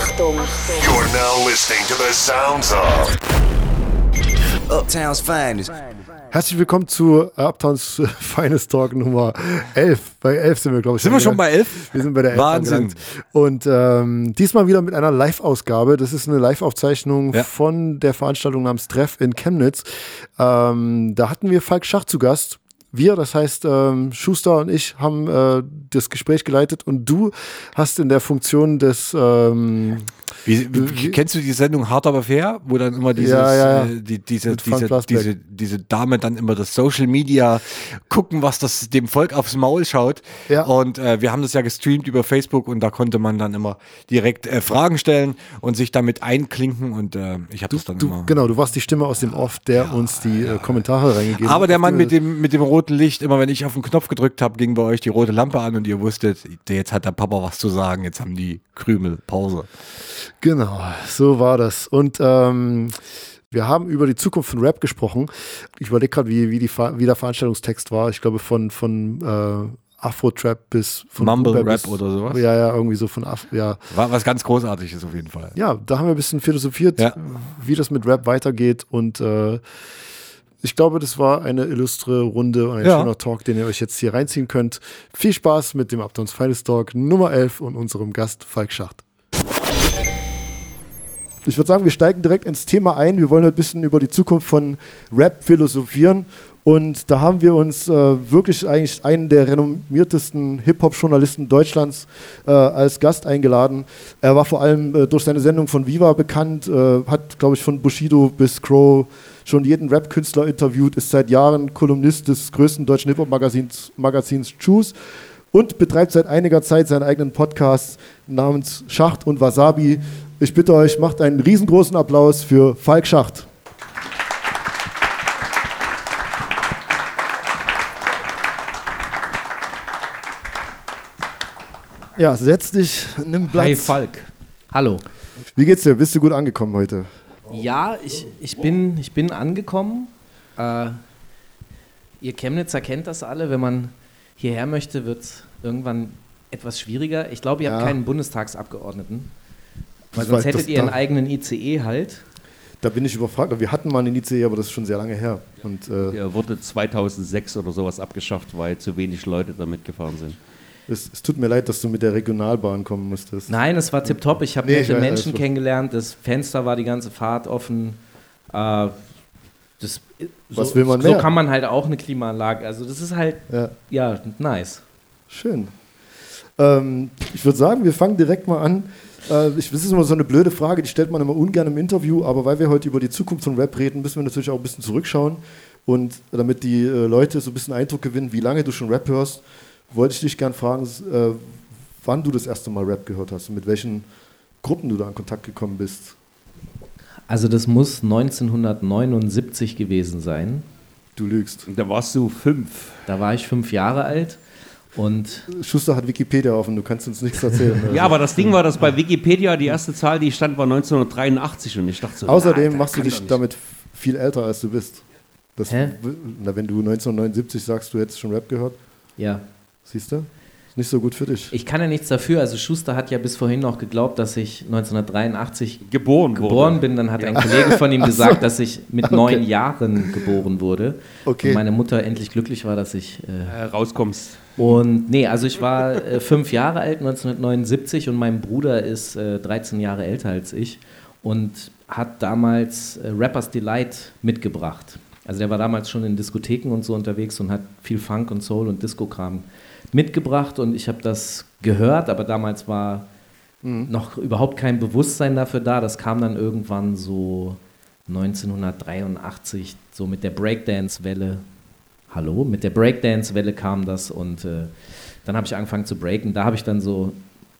Achtung. You're now listening to the sounds of Uptown's finest. Herzlich willkommen zu Uptowns äh, Finest Talk Nummer 11. Bei 11 sind wir, glaube ich. Sind wir schon bei 11? Wir sind bei der 11 Wahnsinn. angelangt. Und ähm, diesmal wieder mit einer Live-Ausgabe. Das ist eine Live-Aufzeichnung Ja. von der Veranstaltung namens Treff in Chemnitz. Ähm, da hatten wir Falk Schach zu Gast. Wir, das heißt ähm, Schuster und ich, haben äh, das Gespräch geleitet und du hast in der Funktion des ähm, Wie, wie, kennst du die Sendung Hart aber fair, wo dann immer dieses, Ja, ja, ja. Äh, die, diese, diese, diese, diese Dame dann immer das Social Media gucken, was das dem Volk aufs Maul schaut. Und äh, wir haben das ja gestreamt über Facebook und da konnte man dann immer direkt äh, Fragen stellen und sich damit einklinken und äh, ich habe das dann du, immer. genau, du warst die Stimme aus dem Off, der uns die äh, Kommentare reingegeben Aber der hat. Mann mit dem, mit dem roten Licht, immer wenn ich auf den Knopf gedrückt habe, ging bei euch die rote Lampe an und ihr wusstet, jetzt hat der Papa was zu sagen, jetzt haben die Krümel Pause. Genau, so war das. Und ähm, wir haben über die Zukunft von Rap gesprochen. Ich überlege gerade, wie, wie, die wie der Veranstaltungstext war. Ich glaube, von, von äh, Afro-Trap bis von Mumble Cooper Rap bis, oder sowas? Ja, ja, irgendwie so von Af ja. War was ganz Großartiges auf jeden Fall. ja, da haben wir ein bisschen philosophiert, Ja. wie das mit Rap weitergeht. Und äh, ich glaube, das war eine illustre Runde und ein Ja. schöner Talk, den ihr euch jetzt hier reinziehen könnt. Viel Spaß mit dem Uptowns Finest Talk Nummer 11 und unserem Gast Falk Schacht. Ich würde sagen, wir steigen direkt ins Thema ein. Wir wollen heute ein bisschen über die Zukunft von Rap philosophieren. Und da haben wir uns äh, wirklich eigentlich einen der renommiertesten Hip-Hop-Journalisten Deutschlands äh, als Gast eingeladen. Er war vor allem äh, durch seine Sendung von Viva bekannt, äh, hat, glaube ich, von Bushido bis Crow schon jeden Rap-Künstler interviewt, ist seit Jahren Kolumnist des größten deutschen Hip-Hop-Magazins Magazins Choose und betreibt seit einiger Zeit seinen eigenen Podcast namens Schacht und Wasabi. Ich bitte euch, macht einen riesengroßen Applaus für Falk Schacht. Ja, setz dich, nimm Platz. Hi Falk. Hallo. Wie geht's dir? Bist du gut angekommen heute? Ja, ich, ich, bin, ich bin angekommen. Äh, ihr Chemnitzer kennt das alle. Wenn man hierher möchte, wird es irgendwann etwas schwieriger. Ich glaube, ihr habt Ja. keinen Bundestagsabgeordneten. Weil Das sonst war- hättet ihr einen da- eigenen ICE halt. Da bin ich überfragt. Wir hatten mal einen ICE, aber das ist schon sehr lange her. Und äh, Er wurde 2006 oder sowas abgeschafft, weil zu wenig Leute damit gefahren sind. Es, es tut mir leid, dass du mit der Regionalbahn kommen musstest. Nein, es war tipptopp. Ich habe Nee, nette Menschen alles kennengelernt. Das Fenster war die ganze Fahrt offen. Äh, das, Was so, will man So mehr? kann man halt auch eine Klimaanlage. Also das ist halt, Ja. ja, nice. Schön. Ähm, ich würde sagen, wir fangen direkt mal an. Äh, ich, das ist immer so eine blöde Frage, die stellt man immer ungern im Interview, aber weil wir heute über die Zukunft von Rap reden, müssen wir natürlich auch ein bisschen zurückschauen. Und damit die äh, Leute so ein bisschen Eindruck gewinnen, wie lange du schon Rap hörst, wollte ich dich gern fragen, äh, wann du das erste Mal Rap gehört hast und mit welchen Gruppen du da in Kontakt gekommen bist. Also das muss 1979 gewesen sein. Du lügst. Da warst du fünf. Da war ich fünf Jahre alt und Schuster hat Wikipedia offen, du kannst uns nichts erzählen. Also. Ja, aber das Ding war, dass bei Wikipedia die erste Zahl, die stand, war 1983 und ich dachte so, Außerdem na, machst du dich damit viel älter, als du bist. Das, Hä? na, wenn du 1979 sagst, du hättest schon Rap gehört, ja, siehst du? Nicht so gut für dich. ich kann ja nichts dafür. Also Schuster hat ja bis vorhin noch geglaubt, dass ich 1983 geboren, geboren wurde. bin. Dann hat ein Kollege von ihm gesagt, dass ich mit neun Jahren geboren wurde. Okay. Und meine Mutter endlich glücklich war, dass ich äh, Äh, rauskommst. Und nee, also ich war äh, fünf Jahre alt, 1979, und mein Bruder ist äh, 13 Jahre älter als ich und hat damals äh, Rappers Delight mitgebracht. Also der war damals schon in Diskotheken und so unterwegs und hat viel Funk und Soul und Disco-Kram mitgebracht und ich habe das gehört, aber damals war noch überhaupt kein Bewusstsein dafür da. Das kam dann irgendwann so 1983, so mit der Breakdance-Welle Hallo, mit der Breakdance-Welle kam das und äh, dann habe ich angefangen zu breaken. Da habe ich dann so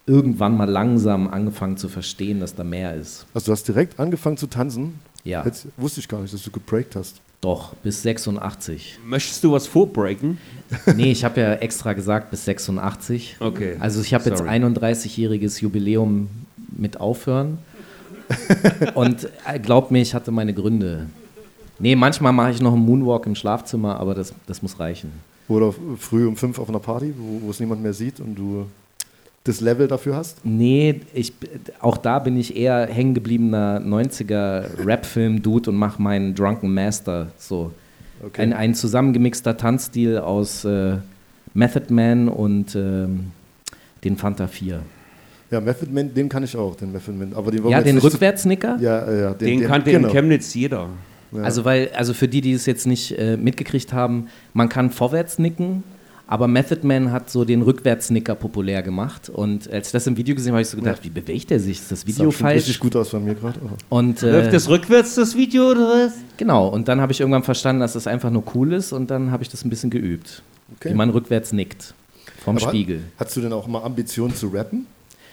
irgendwann mal langsam angefangen zu verstehen, dass da mehr ist. Also du hast direkt angefangen zu tanzen. Ja, Jetzt wusste ich gar nicht, dass du gebreakt hast. Doch, bis 86. Möchtest du was vorbreaken? Nee, ich habe ja extra gesagt bis 86. Okay. Also ich habe jetzt Sorry. 31-jähriges Jubiläum mit aufhören. Und äh, glaubt mir, ich hatte meine Gründe. Nee, manchmal mache ich noch einen Moonwalk im Schlafzimmer, aber das, das muss reichen. Oder früh um fünf auf einer Party, wo, wo es niemand mehr sieht und du das Level dafür hast? Nee, ich, auch da bin ich eher hängengebliebener 90er Rap-Film-Dude und mache meinen Drunken Master. So. Okay. Ein, ein zusammengemixter Tanzstil aus äh, Method Man und ähm, den Fanta 4. Ja, Method Man, den kann ich auch, den Method Man. Aber den Ja, den Rückwärtsnicker. Ja, äh, ja, Den, den, kannte genau. in Chemnitz jeder. Also, weil, also für die, die es jetzt nicht äh, mitgekriegt haben, man kann vorwärts nicken, aber Method Man hat so den Rückwärtsnicker populär gemacht. Und als ich das im Video gesehen habe, habe ich so gedacht, wie bewegt er sich? Ist das Das Video schon falsch? richtig gut aus bei mir gerade. Und, Läuft äh, das rückwärts, das Video, oder was? genau, und dann habe ich irgendwann verstanden, dass das einfach nur cool ist und dann habe ich das ein bisschen geübt. Okay. Wie man rückwärts nickt. Vom Aber Spiegel. Hast du denn auch mal Ambitionen zu rappen?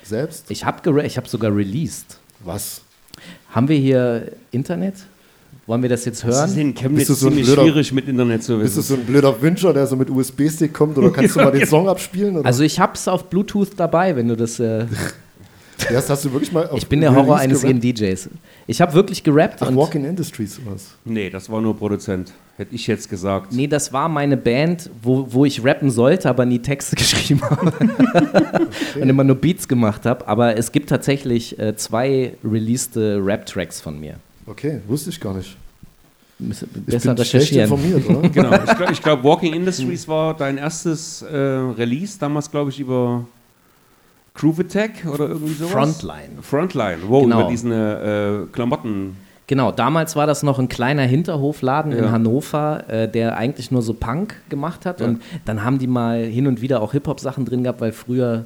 Selbst? Ich habe ich hab sogar released. Was? Haben wir hier Internet? Wollen wir das jetzt Das ist hören? in Chemnitz so ein ziemlich blöder- schwierig mit Internet zu Bist du wissen. so ein blöder Wünscher, der so mit USB-Stick kommt? Oder kannst du mal den Song abspielen? Oder? Also ich habe es auf Bluetooth dabei, wenn du das... Äh, Erst hast du wirklich mal auf ich bin der Horror eines jeden DJs. Ich habe wirklich gerappt Ach, und... Walk-in Industries was? Nee, das war nur Produzent. Hätte ich jetzt gesagt. Nee, das war meine Band, wo, wo ich rappen sollte, aber nie Texte geschrieben habe. Und immer nur Beats gemacht habe. Aber es gibt tatsächlich äh, zwei released Rap-Tracks von mir. Okay, wusste ich gar nicht. Müssen Ich besser bin schlecht recherchieren. informiert, oder? Genau, ich glaube, glaub, Walking Industries war dein erstes äh, Release, damals glaube ich über Groove Attack oder irgendwie sowas. Frontline. Frontline, wow, Genau. über diesen äh, Klamotten. Genau, damals war das noch ein kleiner Hinterhofladen in Ja. Hannover, äh, der eigentlich nur so Punk gemacht hat. Ja. Und dann haben die mal hin und wieder auch Hip-Hop-Sachen drin gehabt, weil früher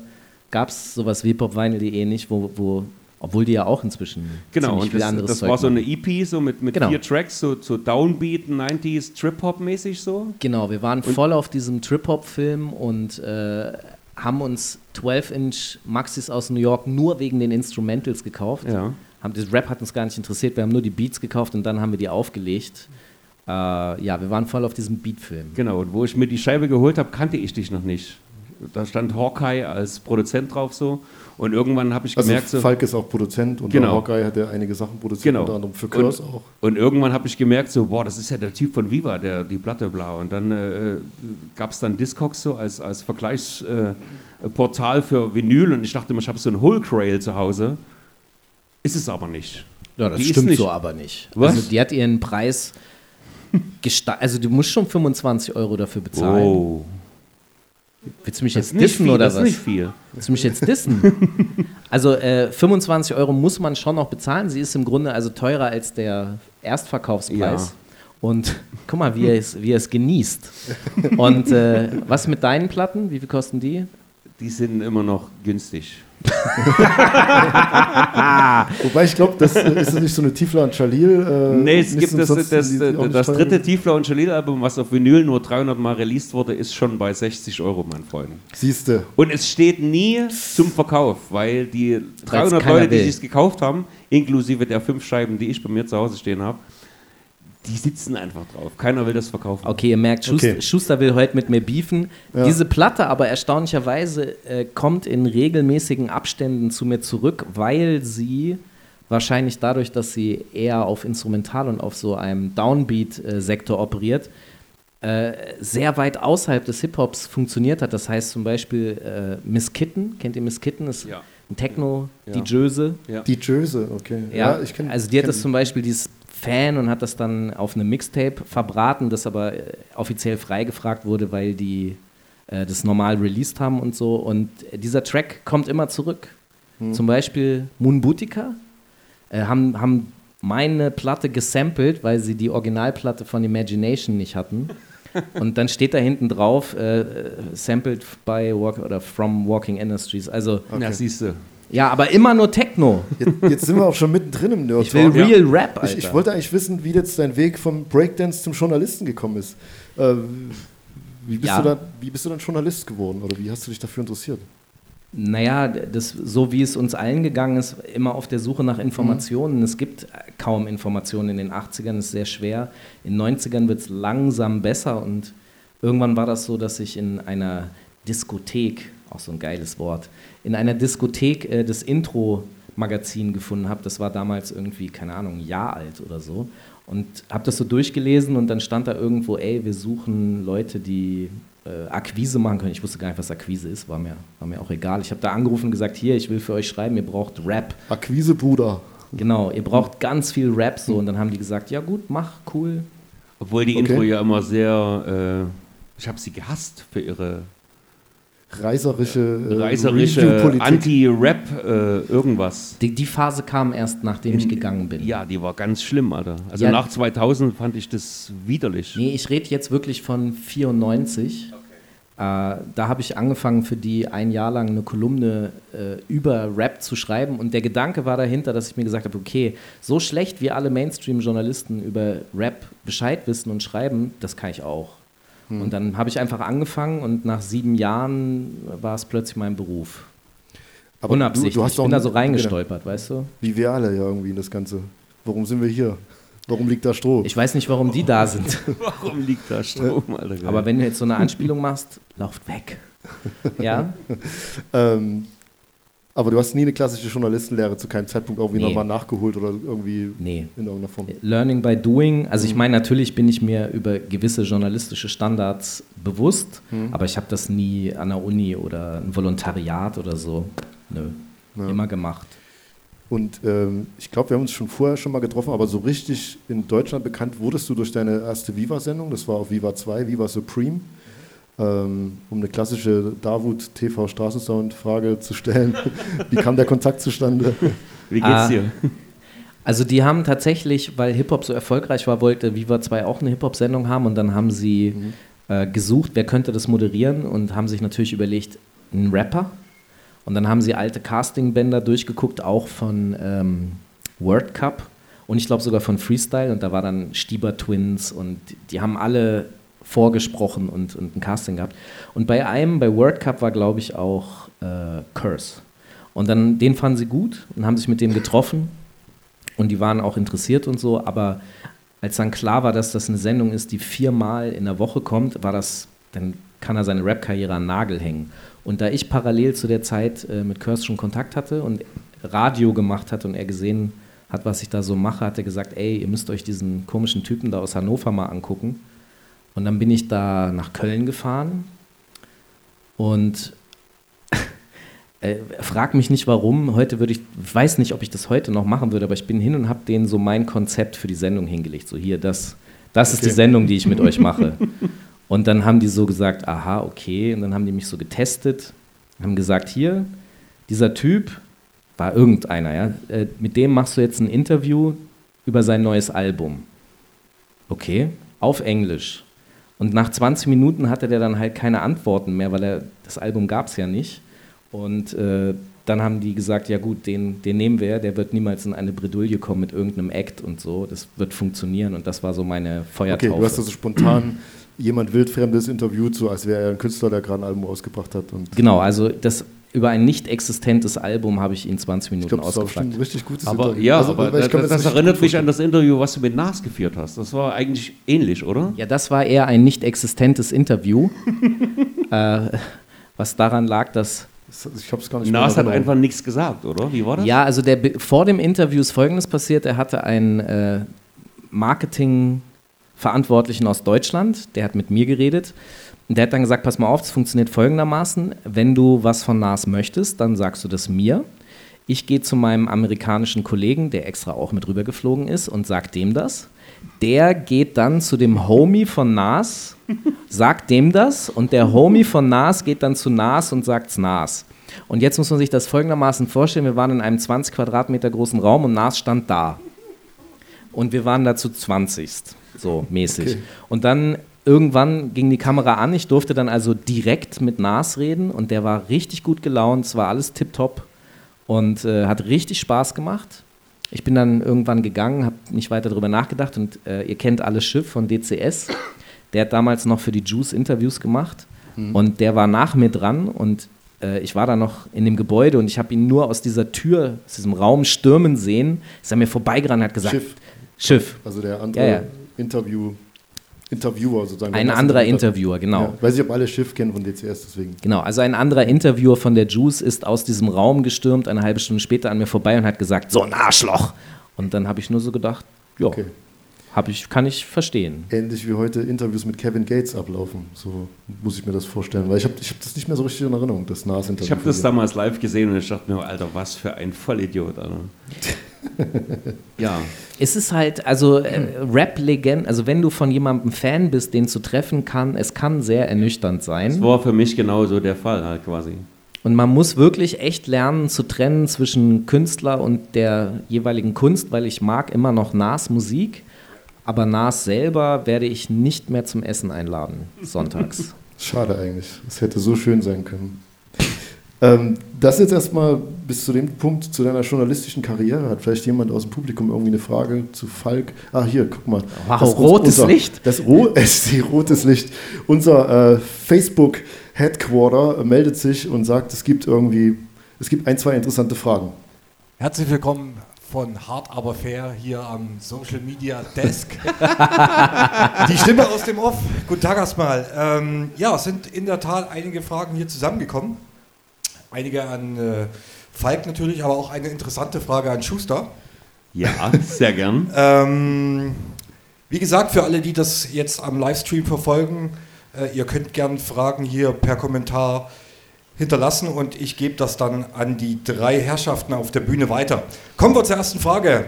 gab es sowas wie hiphopvinyl.de nicht, wo, wo, obwohl die ja auch inzwischen Genau, und viel das, anderes das Zeug war so eine EP, so mit, mit Genau. vier Tracks, so, so Downbeat, 90s, Trip-Hop-mäßig so. Genau, wir waren voll auf diesem Trip-Hop-Film und äh, haben uns 12-Inch Maxis aus New York nur wegen den Instrumentals gekauft. Ja. Haben, das Rap hat uns gar nicht interessiert, wir haben nur die Beats gekauft und dann haben wir die aufgelegt. Äh, ja, wir waren voll auf diesem Beat-Film. Genau, und wo ich mir die Scheibe geholt habe, kannte ich dich noch nicht. Da stand Hawkeye als Produzent drauf so. Und irgendwann habe ich Also gemerkt, so, Falk ist auch Produzent und Genau. der Hawkeye hat ja einige Sachen produziert, Genau. unter anderem für Curse und, auch. Und irgendwann habe ich gemerkt, so, boah, das ist ja der Typ von Viva, der die Platte blau. Und dann äh, gab es dann Discogs so als, als Vergleichsportal äh, für Vinyl. Und ich dachte immer, ich habe so ein Hulk Rail zu Hause. Ist es aber nicht. Ja, das Die ist stimmt nicht- so aber nicht. Was? Also die hat ihren Preis gesta- also du musst schon 25 Euro dafür bezahlen. Oh, Willst du mich das jetzt ist dissen viel. oder Das ist was? nicht viel. Willst du mich jetzt dissen? also äh, 25 Euro muss man schon noch bezahlen. Sie ist im Grunde also teurer als der Erstverkaufspreis. Ja. Und guck mal, wie er es, wie er es genießt. Und äh, was mit deinen Platten? Wie viel kosten die? Die sind immer noch günstig. Wobei ich glaube, das äh, ist das nicht so eine Tiefler und Chalil. Äh, Nee, es gibt das, das, das, die dritte Tiefler und Jalil-Album, was auf Vinyl nur 300 Mal released wurde, ist schon bei 60 Euro, mein Freund. Siehste. Und es steht nie zum Verkauf, weil die 300 keiner Leute, die will. es gekauft haben, inklusive der fünf Scheiben, die ich bei mir zu Hause stehen habe, die sitzen einfach drauf. Keiner will das verkaufen. Okay, ihr merkt, Schuster, Okay. Schuster will heute mit mir beefen. Ja. Diese Platte aber erstaunlicherweise äh, kommt in regelmäßigen Abständen zu mir zurück, weil sie wahrscheinlich dadurch, dass sie eher auf Instrumental und auf so einem Downbeat-Sektor operiert, äh, sehr weit außerhalb des Hip-Hops funktioniert hat. Das heißt zum Beispiel äh, Miss Kitten, kennt ihr Miss Kitten? Ist Ja. ein Techno, Ja. die Jöse. Ja. Die Jöse, okay. Ja, ich kenn, also die hat kenn das zum Beispiel, die ist Fan und hat das dann auf einem Mixtape verbraten, das aber äh, offiziell freigefragt wurde, weil die äh, das normal released haben und so. Und äh, dieser Track kommt immer zurück. Hm. Zum Beispiel Moon Boutica äh, haben, haben meine Platte gesampelt, weil sie die Originalplatte von Imagination nicht hatten. Und dann steht da hinten drauf, äh, äh, sampled by walk, oder from Walking Industries. Also, Na, siehst du. Ja, aber immer nur Techno. Jetzt, jetzt sind wir auch schon mittendrin im Nerd Ich will Talk. Real Rap, Alter. Ich, ich wollte eigentlich wissen, wie jetzt dein Weg vom Breakdance zum Journalisten gekommen ist. Äh, wie, bist Ja. du da, wie bist du dann Journalist geworden oder wie hast du dich dafür interessiert? Naja, das, so wie es uns allen gegangen ist, immer auf der Suche nach Informationen. Es gibt kaum Informationen in den 80ern, ist sehr schwer. In den 90ern wird es langsam besser und irgendwann war das so, dass ich in einer Diskothek, auch so ein geiles Wort, in einer Diskothek äh, das Intro-Magazin gefunden habe. Das war damals irgendwie, keine Ahnung, ein Jahr alt oder so. Und habe das so durchgelesen und dann stand da irgendwo, ey, wir suchen Leute, die äh, Akquise machen können. Ich wusste gar nicht, was Akquise ist, war mir, war mir auch egal. Ich habe da angerufen und gesagt, hier, ich will für euch schreiben, ihr braucht Rap. Akquise, Bruder. Genau, ihr braucht ganz viel Rap so. Und dann haben die gesagt, ja gut, mach, cool. Obwohl die Okay. Intro ja immer sehr, äh, ich habe sie gehasst für ihre Reißerische, äh, reißerische. Anti-Rap äh, irgendwas. Die, die Phase kam erst, nachdem ich gegangen bin. Ja, die war ganz schlimm, Alter. Also Ja. nach 2000 fand ich das widerlich. Nee, ich rede jetzt wirklich von 94. Äh, da habe ich angefangen, für die ein Jahr lang eine Kolumne äh, über Rap zu schreiben. Und der Gedanke war dahinter, dass ich mir gesagt habe, okay, so schlecht wie alle Mainstream-Journalisten über Rap Bescheid wissen und schreiben, das kann ich auch. Und dann habe ich einfach angefangen und nach sieben Jahren war es plötzlich mein Beruf. Aber Unabsichtlich. Du, du hast ich doch bin da so reingestolpert, weißt du? Wie wir alle ja irgendwie in das Ganze. Warum sind wir hier? Warum liegt da Stroh? Ich weiß nicht, warum die da sind. Warum liegt da Strom, Alter? Aber wenn du jetzt so eine Anspielung machst, lauft weg. Ja? ähm, aber du hast nie eine klassische Journalistenlehre zu keinem Zeitpunkt irgendwie Nee. nochmal nachgeholt oder irgendwie Nee. in irgendeiner Form. Learning by doing. Also ich meine, natürlich bin ich mir über gewisse journalistische Standards bewusst, aber ich habe das nie an der Uni oder ein Volontariat oder so. Nö. Ja. Immer gemacht. Und ähm, ich glaube, wir haben uns schon vorher schon mal getroffen, aber so richtig in Deutschland bekannt wurdest du durch deine erste Viva-Sendung. Das war auf Viva 2, Viva Supreme. Ähm, um eine klassische Davut TV Straßensound-Frage zu stellen. Wie kam der Kontakt zustande? Wie geht's Ah. dir? Also die haben tatsächlich, weil Hip-Hop so erfolgreich war, wollte Viva 2 auch eine Hip-Hop-Sendung haben und dann haben sie äh, gesucht, wer könnte das moderieren und haben sich natürlich überlegt, ein Rapper. Und dann haben sie alte Castingbänder durchgeguckt, auch von ähm, World Cup und ich glaube sogar von Freestyle und da war dann Stieber Twins und die haben alle vorgesprochen und, und ein Casting gehabt. Und bei einem, bei World Cup war glaube ich auch äh, Curse. Und dann, den fanden sie gut und haben sich mit dem getroffen und die waren auch interessiert und so, aber als dann klar war, dass das eine Sendung ist, die viermal in der Woche kommt, war das, dann kann er seine Rap-Karriere an Nagel hängen. Und da ich parallel zu der Zeit äh, mit Curse schon Kontakt hatte und Radio gemacht hatte und er gesehen hat, was ich da so mache, hat er gesagt, ey, ihr müsst euch diesen komischen Typen da aus Hannover mal angucken. Und dann bin ich da nach Köln gefahren und äh, frag mich nicht warum. Heute würde ich, ich weiß nicht, ob ich das heute noch machen würde, aber ich bin hin und habe denen so mein Konzept für die Sendung hingelegt. So hier, das, das ist die Sendung, die ich mit euch mache. Und dann haben die so gesagt, aha, okay. Und dann haben die mich so getestet, haben gesagt, hier, dieser Typ war irgendeiner, ja, äh, mit dem machst du jetzt ein Interview über sein neues Album. Okay, auf Englisch. Und nach 20 Minuten hatte der dann halt keine Antworten mehr, weil er das Album gab es ja nicht. Und äh, dann haben die gesagt, ja gut, den, den nehmen wir, der wird niemals in eine Bredouille kommen mit irgendeinem Act und so. Das wird funktionieren und das war so meine Okay, Feuertaufe. du hast also spontan jemand wildfremdes interviewt, so als wäre er ein Künstler, der gerade ein Album ausgebracht hat. Und genau, also das über ein nicht existentes Album habe ich ihn 20 ich Minuten das war ausgefragt. ein richtig gutes Aber Interview. ja, Also, aber ich das, das richtig erinnert mich an das Interview, was du mit Nas geführt hast. Das war eigentlich ähnlich, oder? Ja, das war eher ein nicht existentes Interview, äh, was daran lag, dass. Ich habe es gar nicht Nas in hat Erinnerung. einfach nichts gesagt, oder? Wie war das? Ja, also der, vor dem Interview ist Folgendes passiert. Er hatte einen äh, Marketing-Verantwortlichen aus Deutschland, der hat mit mir geredet. Und der hat dann gesagt, pass mal auf, es funktioniert folgendermaßen. Wenn du was von NAS möchtest, dann sagst du das mir. Ich gehe zu meinem amerikanischen Kollegen, der extra auch mit rübergeflogen ist, und sag dem das. Der geht dann zu dem Homie von Nas, sagt dem das, und der Homie von Nas geht dann zu Nas und sagt's Nas. Und jetzt muss man sich das folgendermaßen vorstellen: Wir waren in einem 20 Quadratmeter großen Raum und Nas stand da. Und wir waren dazu 20. So mäßig. Okay. Und dann irgendwann ging die Kamera an. Ich durfte dann also direkt mit Nas reden und der war richtig gut gelaunt. Es war alles tipptopp und äh, hat richtig Spaß gemacht. Ich bin dann irgendwann gegangen, habe nicht weiter darüber nachgedacht und äh, ihr kennt alle Schiff von DCS. Der hat damals noch für die Juice Interviews gemacht und der war nach mir dran und äh, ich war da noch in dem Gebäude und ich habe ihn nur aus dieser Tür, aus diesem Raum stürmen sehen. Ist er mir vorbeigerannt und hat gesagt, Schiff. Schiff. Also der andere Ja, ja. Interview, Interviewer sozusagen. Ein Der anderer Interviewer. Genau. Ja, weiß ich, ob alle Schiff kennen von DCS, deswegen. Genau, also ein anderer Interviewer von der Juice ist aus diesem Raum gestürmt, eine halbe Stunde später an mir vorbei und hat gesagt, so ein Arschloch. Und dann habe ich nur so gedacht, ja, Okay. Hab ich, kann ich verstehen. Ähnlich wie heute Interviews mit Kevin Gates ablaufen. So muss ich mir das vorstellen. Weil ich habe ich hab das nicht mehr so richtig in Erinnerung, das NAS-Interview. Ich habe das damals live gesehen und ich dachte mir, Alter, was für ein Vollidiot, Alter. ja. Es ist halt, also äh, Rap-Legend, also wenn du von jemandem Fan bist, den zu treffen kann, es kann sehr ernüchternd Das sein. war für mich genauso der Fall halt quasi. Und man muss wirklich echt lernen zu trennen zwischen Künstler und der jeweiligen Kunst, weil ich mag immer noch Nas Musik, aber Nas selber werde ich nicht mehr zum Essen einladen, sonntags. Schade eigentlich. Es hätte so schön sein können. Ähm, das jetzt erstmal bis zu dem Punkt zu deiner journalistischen Karriere. Hat vielleicht jemand aus dem Publikum irgendwie eine Frage zu Falk? Ah, hier, guck mal. Wow, Das rotes Licht. Das Ro rotes Licht. Unser äh, Facebook-Headquarter meldet sich und sagt, es gibt irgendwie, es gibt ein, zwei interessante Fragen. Herzlich willkommen von Hard aber fair hier am Social Media Desk. Die Stimme aus dem Off. Guten Tag erstmal. Ähm, ja, es sind in der Tat einige Fragen hier zusammengekommen. Einige an äh, Falk natürlich, aber auch eine interessante Frage an Schuster. Ja, sehr gern. Ähm, wie gesagt, für alle, die das jetzt am Livestream verfolgen, äh, ihr könnt gern Fragen hier per Kommentar hinterlassen und ich gebe das dann an die drei Herrschaften auf der Bühne weiter. Kommen wir zur ersten Frage.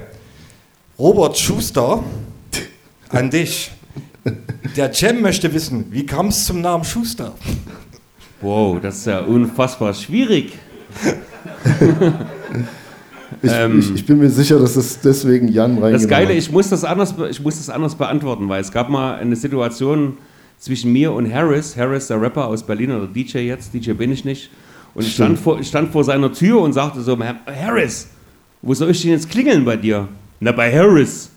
Robert Schuster, an dich. Der Cem möchte wissen, wie kam es zum Namen Schuster? Wow, das ist ja unfassbar schwierig. Ich, Ähm, ich, ich bin mir sicher, dass es deswegen Jan reingenommen Das Geile, ich muss das, anders, ich muss das anders beantworten, weil es gab mal eine Situation zwischen mir und Harris. Harris, der Rapper aus Berlin oder DJ jetzt, DJ bin ich nicht. Und ich stand vor, ich stand vor seiner Tür und sagte so, Harris, wo soll ich denn jetzt klingeln bei dir? Na, bei Harris.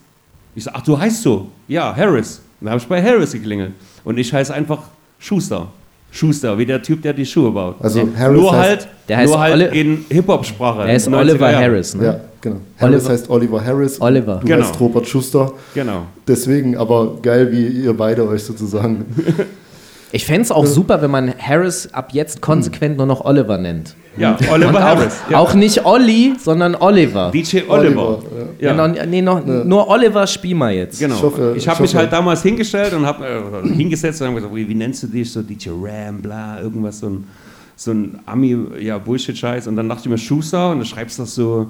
Ich sag, ach, du heißt so? Ja, Harris. Dann habe ich bei Harris geklingelt. Und ich heiße einfach Schuster. Schuster, wie der Typ, der die Schuhe baut. Also Harris nur heißt, halt, Der heißt nur halt Oli- in Hip-Hop-Sprache. Er ist 90er Oliver Jahre. Harris, ne? Ja, genau. Harris Oliver- heißt Oliver Harris. Oliver. Du Genau. heißt Robert Schuster. Genau. Deswegen aber geil, wie ihr beide euch sozusagen. Ich fände es auch super, wenn man Harris ab jetzt konsequent nur noch Oliver nennt. Ja, Oliver auch, Harris. Ja. auch nicht Olli, sondern Oliver. DJ Oliver. Ja. Ja. noch, nee, noch, Nur Oliver spiel mal jetzt. Genau. Ich hoffe- ich habe ich mich halt damals hingestellt und habe äh, hingesetzt und habe gesagt, wie, wie nennst du dich? So DJ Ram, bla, irgendwas, so ein, so ein Ami, ja, Bullshit-Scheiß. Und dann dachte ich mir, Schuster, und du schreibst das so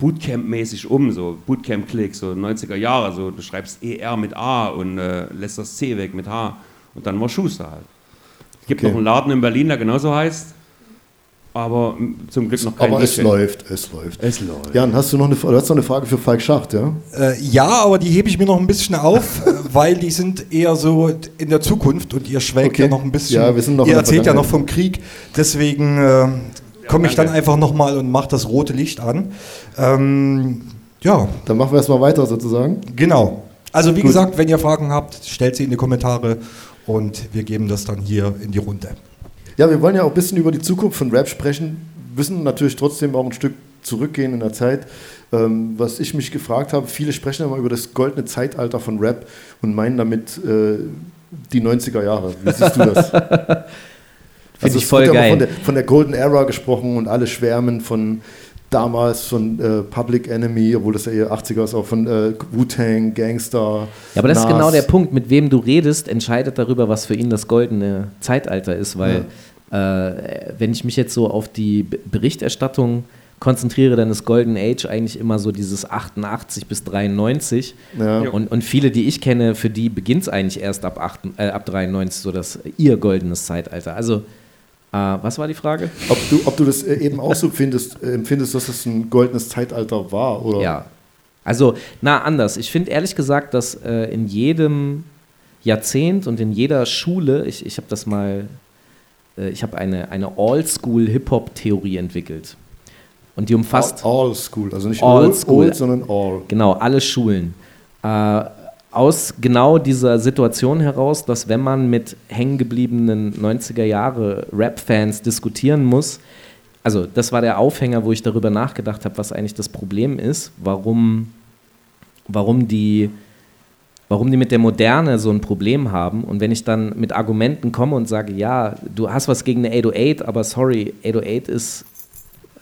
Bootcamp-mäßig um, so Bootcamp-Klick, so 90er Jahre, so du schreibst ER mit A und äh, lässt das C weg mit H. Und dann war Schuster halt. Es gibt Okay. noch einen Laden in Berlin, der genauso heißt, aber zum Glück noch kein Aber es läuft, es läuft. Es läuft. Jan, hast du noch eine, du hast noch eine Frage für Falk Schacht, ja? Äh, ja, aber die hebe ich mir noch ein bisschen auf, weil die sind eher so in der Zukunft und ihr schwelgt Okay. ja noch ein bisschen. Ja, wir sind noch ihr in der erzählt ja noch vom Krieg, deswegen äh, komme ich dann einfach nochmal und mache das rote Licht an. Ähm, ja, Dann machen wir erstmal weiter sozusagen. genau. Also wie Gut. gesagt, wenn ihr Fragen habt, stellt sie in die Kommentare und wir geben das dann hier in die Runde. Ja, wir wollen ja auch ein bisschen über die Zukunft von Rap sprechen, müssen natürlich trotzdem auch ein Stück zurückgehen in der Zeit. Ähm, was ich mich gefragt habe, viele sprechen immer über das goldene Zeitalter von Rap und meinen damit äh, die 90er Jahre. Wie siehst du das? Finde ich es voll ja geil. Von der, von der Golden Era gesprochen und alle schwärmen von damals von äh, Public Enemy, obwohl das ja eher 80er ist, auch von äh, Wu-Tang, Gangster. Ja, aber das ist Nas. genau der Punkt. Mit wem du redest, entscheidet darüber, was für ihn das goldene Zeitalter ist. Weil, äh, wenn ich mich jetzt so auf die Berichterstattung konzentriere, dann ist Golden Age eigentlich immer so dieses 88 bis 93. Ja. Und, und viele, die ich kenne, für die beginnt es eigentlich erst ab, 8, äh, ab 93, so das ihr goldenes Zeitalter. Also, äh, was war die Frage? Ob du, ob du das äh, eben auch so findest, äh, empfindest, dass das ein goldenes Zeitalter war? Oder? Ja. Also, na, anders. Ich finde ehrlich gesagt, dass äh, in jedem Jahrzehnt und in jeder Schule, ich, ich habe das mal, äh, ich habe eine, eine All-School-Hip-Hop-Theorie entwickelt. Und die umfasst All, all School, also nicht All all, School. old, sondern all. genau alle Schulen. Äh, aus genau dieser Situation heraus, dass wenn man mit hängengebliebenen 90er Jahre Rap-Fans diskutieren muss, also das war der Aufhänger, wo ich darüber nachgedacht habe, was eigentlich das Problem ist, warum, warum, die, warum die mit der Moderne so ein Problem haben. Und wenn ich dann mit Argumenten komme und sage, ja, du hast was gegen eine 808, aber sorry, 808 ist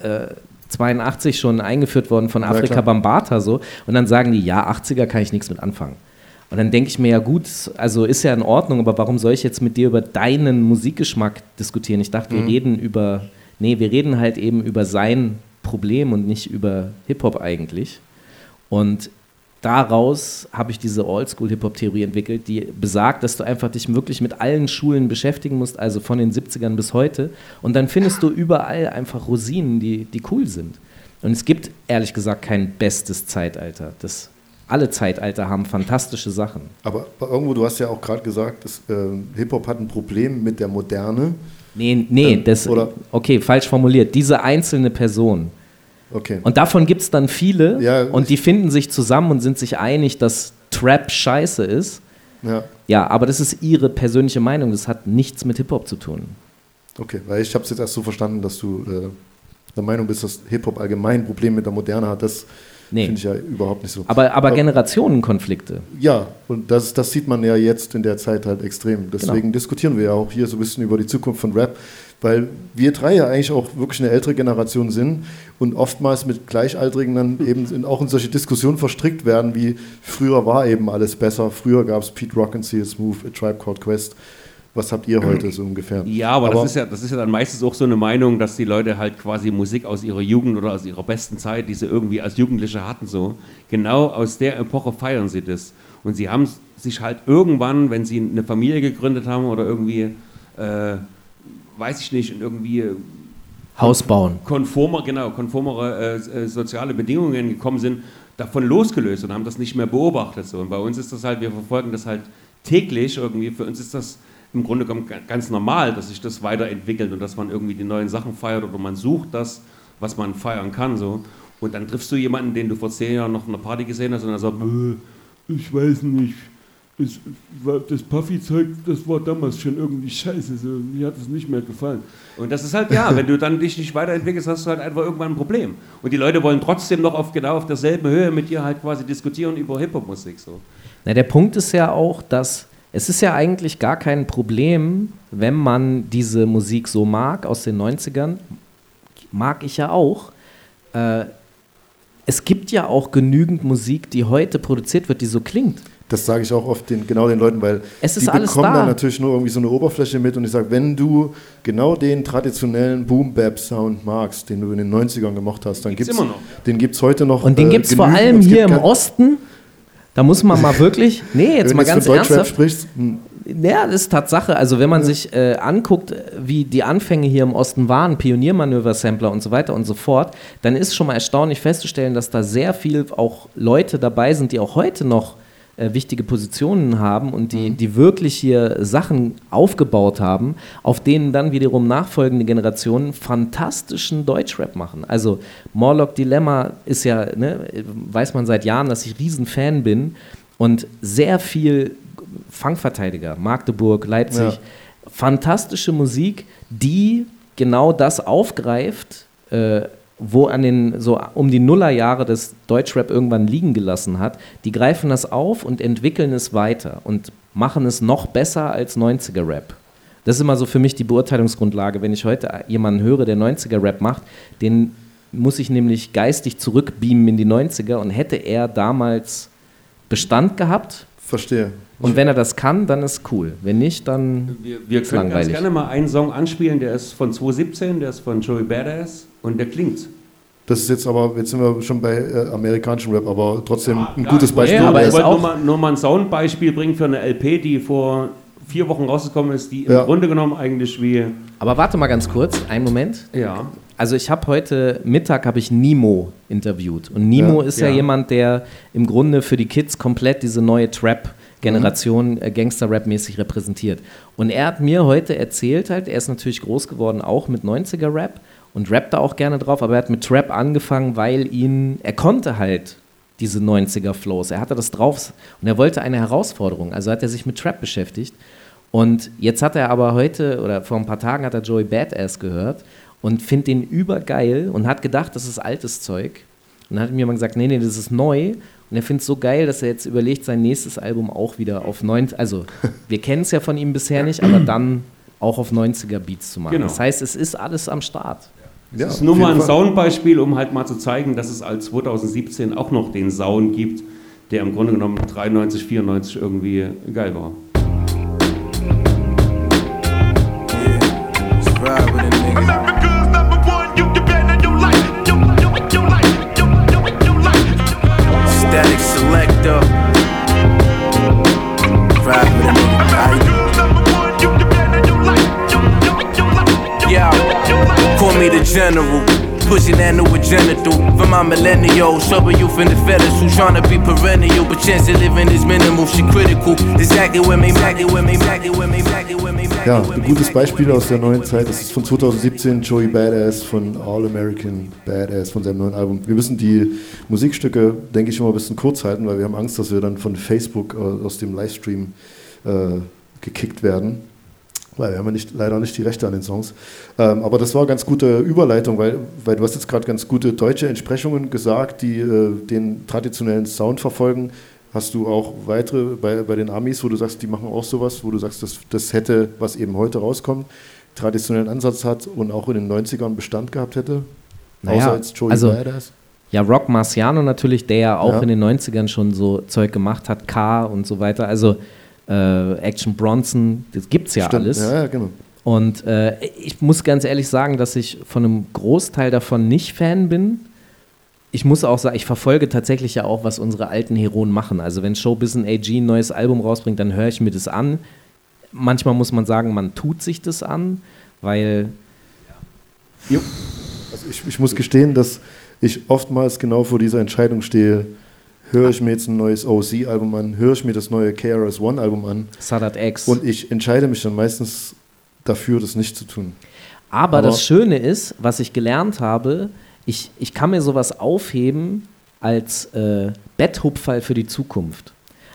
äh, 82 schon eingeführt worden von Afrika klar. Bambata so. Und dann sagen die, ja, 80er kann ich nichts mit anfangen. Und dann denke ich mir, ja gut, also ist ja in Ordnung, aber warum soll ich jetzt mit dir über deinen Musikgeschmack diskutieren? Ich dachte, wir Mhm. reden über, nee, wir reden halt eben über sein Problem und nicht über Hip-Hop eigentlich. Und daraus habe ich diese Oldschool-Hip-Hop-Theorie entwickelt, die besagt, dass du einfach dich wirklich mit allen Schulen beschäftigen musst, also von den 70ern bis heute. Und dann findest du überall einfach Rosinen, die, die cool sind. Und es gibt ehrlich gesagt kein bestes Zeitalter. Das, alle Zeitalter haben fantastische Sachen. Aber irgendwo, du hast ja auch gerade gesagt, dass, äh, Hip-Hop hat ein Problem mit der Moderne. Nee, nee, Ähm, das, oder- okay, falsch formuliert. Diese einzelne Person. Okay. Und davon gibt es dann viele Ja, und die finden sich zusammen und sind sich einig, dass Trap scheiße ist. ja, Ja, aber das ist ihre persönliche Meinung. Das hat nichts mit Hip-Hop zu tun. okay. Weil ich habe es jetzt erst so verstanden, dass du äh, der Meinung bist, dass Hip-Hop allgemein ein Problem mit der Moderne hat. Das Nee. finde ich ja überhaupt nicht so. Aber, aber Aber- Generationenkonflikte. Ja, und das, das sieht man ja jetzt in der Zeit halt extrem. Deswegen Genau. diskutieren wir ja auch hier so ein bisschen über die Zukunft von Rap, weil wir drei ja eigentlich auch wirklich eine ältere Generation sind und oftmals mit Gleichaltrigen dann eben in, auch in solche Diskussionen verstrickt werden, wie früher war eben alles besser, früher gab es Pete Rock and See Smooth, A Tribe Called Quest. Was habt ihr heute so ungefähr? Ja, aber, das, ist ja, das ist ja dann meistens auch so eine Meinung, dass die Leute halt quasi Musik aus ihrer Jugend oder aus ihrer besten Zeit, die sie irgendwie als Jugendliche hatten, so, genau aus der Epoche feiern sie das. Und sie haben sich halt irgendwann, wenn sie eine Familie gegründet haben oder irgendwie, äh, weiß ich nicht, in irgendwie Haus bauen. konformer, genau, konformere äh, äh, soziale Bedingungen gekommen sind, davon losgelöst und haben das nicht mehr beobachtet. So. Und bei uns ist das halt, wir verfolgen das halt täglich irgendwie. Für uns ist das im Grunde genommen ga- ganz normal, dass sich das weiterentwickelt und dass man irgendwie die neuen Sachen feiert oder man sucht das, was man feiern kann. So. Und dann triffst du jemanden, den du vor zehn Jahren noch auf einer Party gesehen hast und er sagt, Äh, Ich weiß nicht. Das, das Puffy-Zeug, das war damals schon irgendwie scheiße. So, mir hat es nicht mehr gefallen. Und das ist halt, ja, wenn du dann dich nicht weiterentwickelst, hast du halt einfach irgendwann ein Problem. Und die Leute wollen trotzdem noch auf genau auf derselben Höhe mit dir halt quasi diskutieren über Hip-Hop-Musik. So. Na, der Punkt ist ja auch, dass es ist ja eigentlich gar kein Problem, wenn man diese Musik so mag aus den 90ern, mag ich ja auch. Äh, es gibt ja auch genügend Musik, die heute produziert wird, die so klingt. Das sage ich auch oft den, genau den Leuten, weil Es ist die alles bekommen da. dann natürlich nur irgendwie so eine Oberfläche mit und ich sage, wenn du genau den traditionellen Boom-Bap-Sound magst, den du in den 90ern gemacht hast, dann Gibt's gibt's immer noch. Den gibt es heute noch. Und den äh, gibt es vor allem hier im Osten. Da muss man mal wirklich, nee, jetzt mal ganz ernsthaft. sprichst, hm, Ja, das ist Tatsache. Also wenn man sich äh, anguckt, wie die Anfänge hier im Osten waren, Pioniermanöver-Sampler und so weiter und so fort, dann ist schon mal erstaunlich festzustellen, dass da sehr viel auch Leute dabei sind, die auch heute noch äh, wichtige Positionen haben und die, die wirklich hier Sachen aufgebaut haben, auf denen dann wiederum nachfolgende Generationen fantastischen Deutschrap machen. Also Morlock Dilemma ist ja, ne, weiß man seit Jahren, dass ich riesen Fan bin und sehr viel Fangverteidiger, Magdeburg, Leipzig, Ja. fantastische Musik, die genau das aufgreift, äh, wo an den so um die Nullerjahre des Deutschrap irgendwann liegen gelassen hat. Die greifen das auf und entwickeln es weiter und machen es noch besser als 90er Rap. Das ist immer so für mich die Beurteilungsgrundlage. Wenn ich heute jemanden höre, der 90er Rap macht, den muss ich nämlich geistig zurückbeamen in die 90er und hätte er damals Bestand gehabt, verstehe. und wenn er das kann, dann ist cool. Wenn nicht, dann Wir, wir ist können ganz langweilig. gerne mal einen Song anspielen, der ist von 2017, der ist von Joey Badass und der klingt. Das ist jetzt aber, jetzt sind wir schon bei äh, amerikanischem Rap, aber trotzdem ein Ja, gutes Beispiel. Ja, aber ich wollte auch- nur mal, nur mal ein Soundbeispiel bringen für eine LP, die vor vier Wochen rausgekommen ist, die Ja. im Grunde genommen eigentlich wie, Aber warte mal ganz kurz, einen Moment. ja, Also ich habe heute Mittag habe ich Nemo interviewt und Nemo Ja. ist ja. Ja. jemand, der im Grunde für die Kids komplett diese neue Trap-Generation Mhm. äh, Gangster-Rap-mäßig repräsentiert. Und er hat mir heute erzählt halt, er ist natürlich groß geworden auch mit 90er-Rap und rappt da auch gerne drauf, aber er hat mit Trap angefangen, weil ihn, er konnte halt diese 90er-Flows, er hatte das drauf und er wollte eine Herausforderung, also hat er sich mit Trap beschäftigt und jetzt hat er aber heute oder vor ein paar Tagen hat er Joey Badass gehört und findet den übergeil und hat gedacht, das ist altes Zeug. Und dann hat er mir mal gesagt, nee, nee, das ist neu. Und er findet es so geil, dass er jetzt überlegt, sein nächstes Album auch wieder auf 90, also wir kennen es ja von ihm bisher nicht, aber dann auch auf 90er Beats zu machen. Genau. Das heißt, es ist alles am Start. Ja, Das ist nur mal ein Fall. Soundbeispiel, um halt mal zu zeigen, dass es als 2017 auch noch den Sound gibt, der im Grunde genommen 93, 94 irgendwie geil war. Just me the general. Pushing that new agenda through for my millennials. Shoving you from the feathers who tryna be perennial, but chance of living is minimal. She critical. Exactly with me, exactly with me, exactly with me, exactly with me, Ja, ein gutes Beispiel aus der neuen Zeit. Das ist von 2017, Joey Badass von All American Badass von seinem neuen Album. Wir müssen die Musikstücke, denke ich, immer ein bisschen kurz halten, weil wir haben Angst, dass wir dann von Facebook äh, aus dem Livestream äh, gekickt werden. Weil wir haben ja nicht, leider nicht die Rechte an den Songs. Ähm, aber das war eine ganz gute Überleitung, weil, weil du hast jetzt gerade ganz gute deutsche Entsprechungen gesagt, die äh, den traditionellen Sound verfolgen. Hast du auch weitere bei, bei den Amis, wo du sagst, die machen auch sowas, wo du sagst, das, das hätte, was eben heute rauskommt, traditionellen Ansatz hat und auch in den 90ern Bestand gehabt hätte? Naja, Außer jetzt Joey also- Badass? Ja, Rock Marciano natürlich, der ja auch Ja. in den 90ern schon so Zeug gemacht hat, K und so weiter. Also äh, Action Bronson, das gibt's ja Stimmt. alles. Ja, ja, genau. Und äh, ich muss ganz ehrlich sagen, dass ich von einem Großteil davon nicht Fan bin. Ich muss auch sagen, ich verfolge tatsächlich ja auch, was unsere alten Heroen machen. Also wenn Showbiz ein AG ein neues Album rausbringt, dann höre ich mir das an. Manchmal muss man sagen, man tut sich das an, weil Also ich, ich muss gestehen, dass ich oftmals genau vor dieser Entscheidung stehe, höre ich mir jetzt ein neues OC-Album an, höre ich mir das neue KRS-One-Album an Sadat X. und ich entscheide mich dann meistens dafür, das nicht zu tun. Aber, Aber- das Schöne ist, was ich gelernt habe, ich, ich kann mir sowas aufheben als äh, Betthupferl für die Zukunft.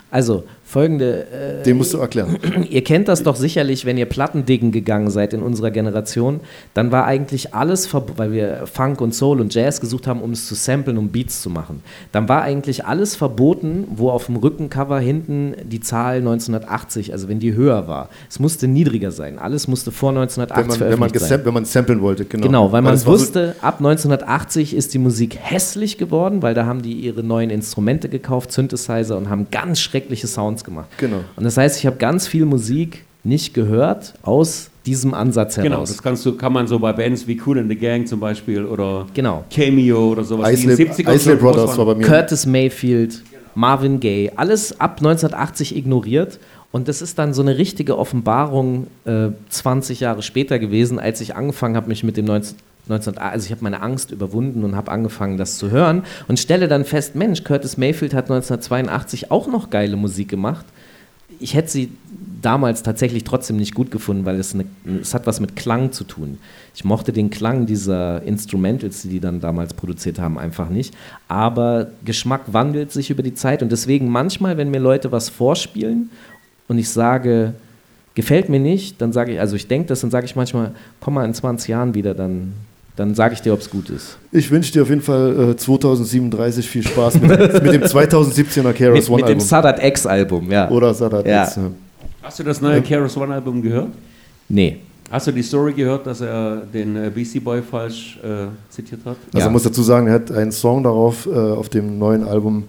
Also folgende, äh, Den musst du erklären. ihr kennt das doch sicherlich, wenn ihr Plattendiggen gegangen seid in unserer Generation, dann war eigentlich alles, weil wir Funk und Soul und Jazz gesucht haben, um es zu samplen, um Beats zu machen. Dann war eigentlich alles verboten, wo auf dem Rückencover hinten die Zahl 1980, also wenn die höher war. Es musste niedriger sein. Alles musste vor 1980 Wenn man, wenn, man sein. wenn man samplen wollte, genau. Genau, weil man war so- wusste, ab 1980 ist die Musik hässlich geworden, weil da haben die ihre neuen Instrumente gekauft, Synthesizer und haben ganz schreckliche Sounds gemacht. Genau. Und das heißt, ich habe ganz viel Musik nicht gehört aus diesem Ansatz Genau, heraus. das kannst du, kann man so bei Bands wie Cool in the Gang zum Beispiel oder Genau. Cameo oder sowas. die in Isley, den 70ern Isley Brothers war bei mir. Curtis Mayfield, Marvin Gaye, alles ab 1980 ignoriert. Und das ist dann so eine richtige Offenbarung äh, 20 Jahre später gewesen, als ich angefangen habe, mich mit dem 19, 19 also ich habe meine Angst überwunden und habe angefangen, das zu hören und stelle dann fest, Mensch, Curtis Mayfield hat 1982 auch noch geile Musik gemacht. Ich hätte sie damals tatsächlich trotzdem nicht gut gefunden, weil es, eine, es hat was mit Klang zu tun. Ich mochte den Klang dieser Instrumentals, die die dann damals produziert haben, einfach nicht. Aber Geschmack wandelt sich über die Zeit und deswegen manchmal, wenn mir Leute was vorspielen und ich sage, gefällt mir nicht, dann sage ich, also ich denke das, dann sage ich manchmal, komm mal in 20 Jahren wieder, dann, dann sage ich dir, ob es gut ist. Ich wünsche dir auf jeden Fall äh, 2037 viel Spaß mit, mit dem 2017er Mit, KRS One mit dem Album. Sadat X-Album, ja. Oder Sadat Ja. X, ja. Hast du das neue Keras One Album gehört? Nee. Hast du die Story gehört, dass er den äh, Beastie Boy falsch äh, zitiert hat? Also Ja. man muss dazu sagen, er hat einen Song darauf äh, auf dem neuen Album, äh,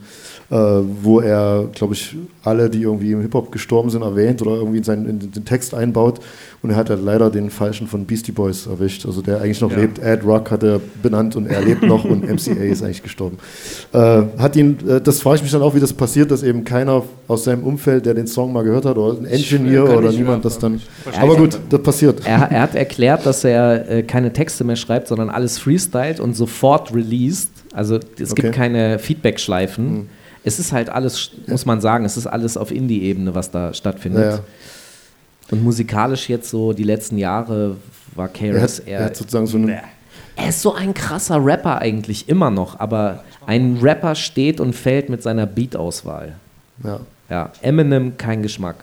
wo er, glaube ich, alle, die irgendwie im Hip-Hop gestorben sind, erwähnt oder irgendwie in, seinen, in den Text einbaut. Und er hat halt leider den falschen von Beastie Boys erwischt. Also der eigentlich noch Ja. lebt. Ad Rock hat er benannt und er lebt noch und MCA ist eigentlich gestorben. Äh, hat ihn, äh, das frage ich mich dann auch, wie das passiert, dass eben keiner aus seinem Umfeld, der den Song mal gehört hat, oder ein Engineer oder niemand, das dann. Aber gut, das passiert. Er, er hat erklärt, dass er äh, keine Texte mehr schreibt, sondern alles freestylt und sofort released. Also es Okay. gibt keine Feedback-Schleifen. Es ist halt alles, muss man sagen, es ist alles auf Indie-Ebene, was da stattfindet. Ja. Und musikalisch jetzt so die letzten Jahre war Er KRS hat, er eher. hat sozusagen so einen. Er ist so ein krasser Rapper eigentlich immer noch, aber ein Rapper steht und fällt mit seiner Beat-Auswahl. Ja. Ja, Eminem kein Geschmack.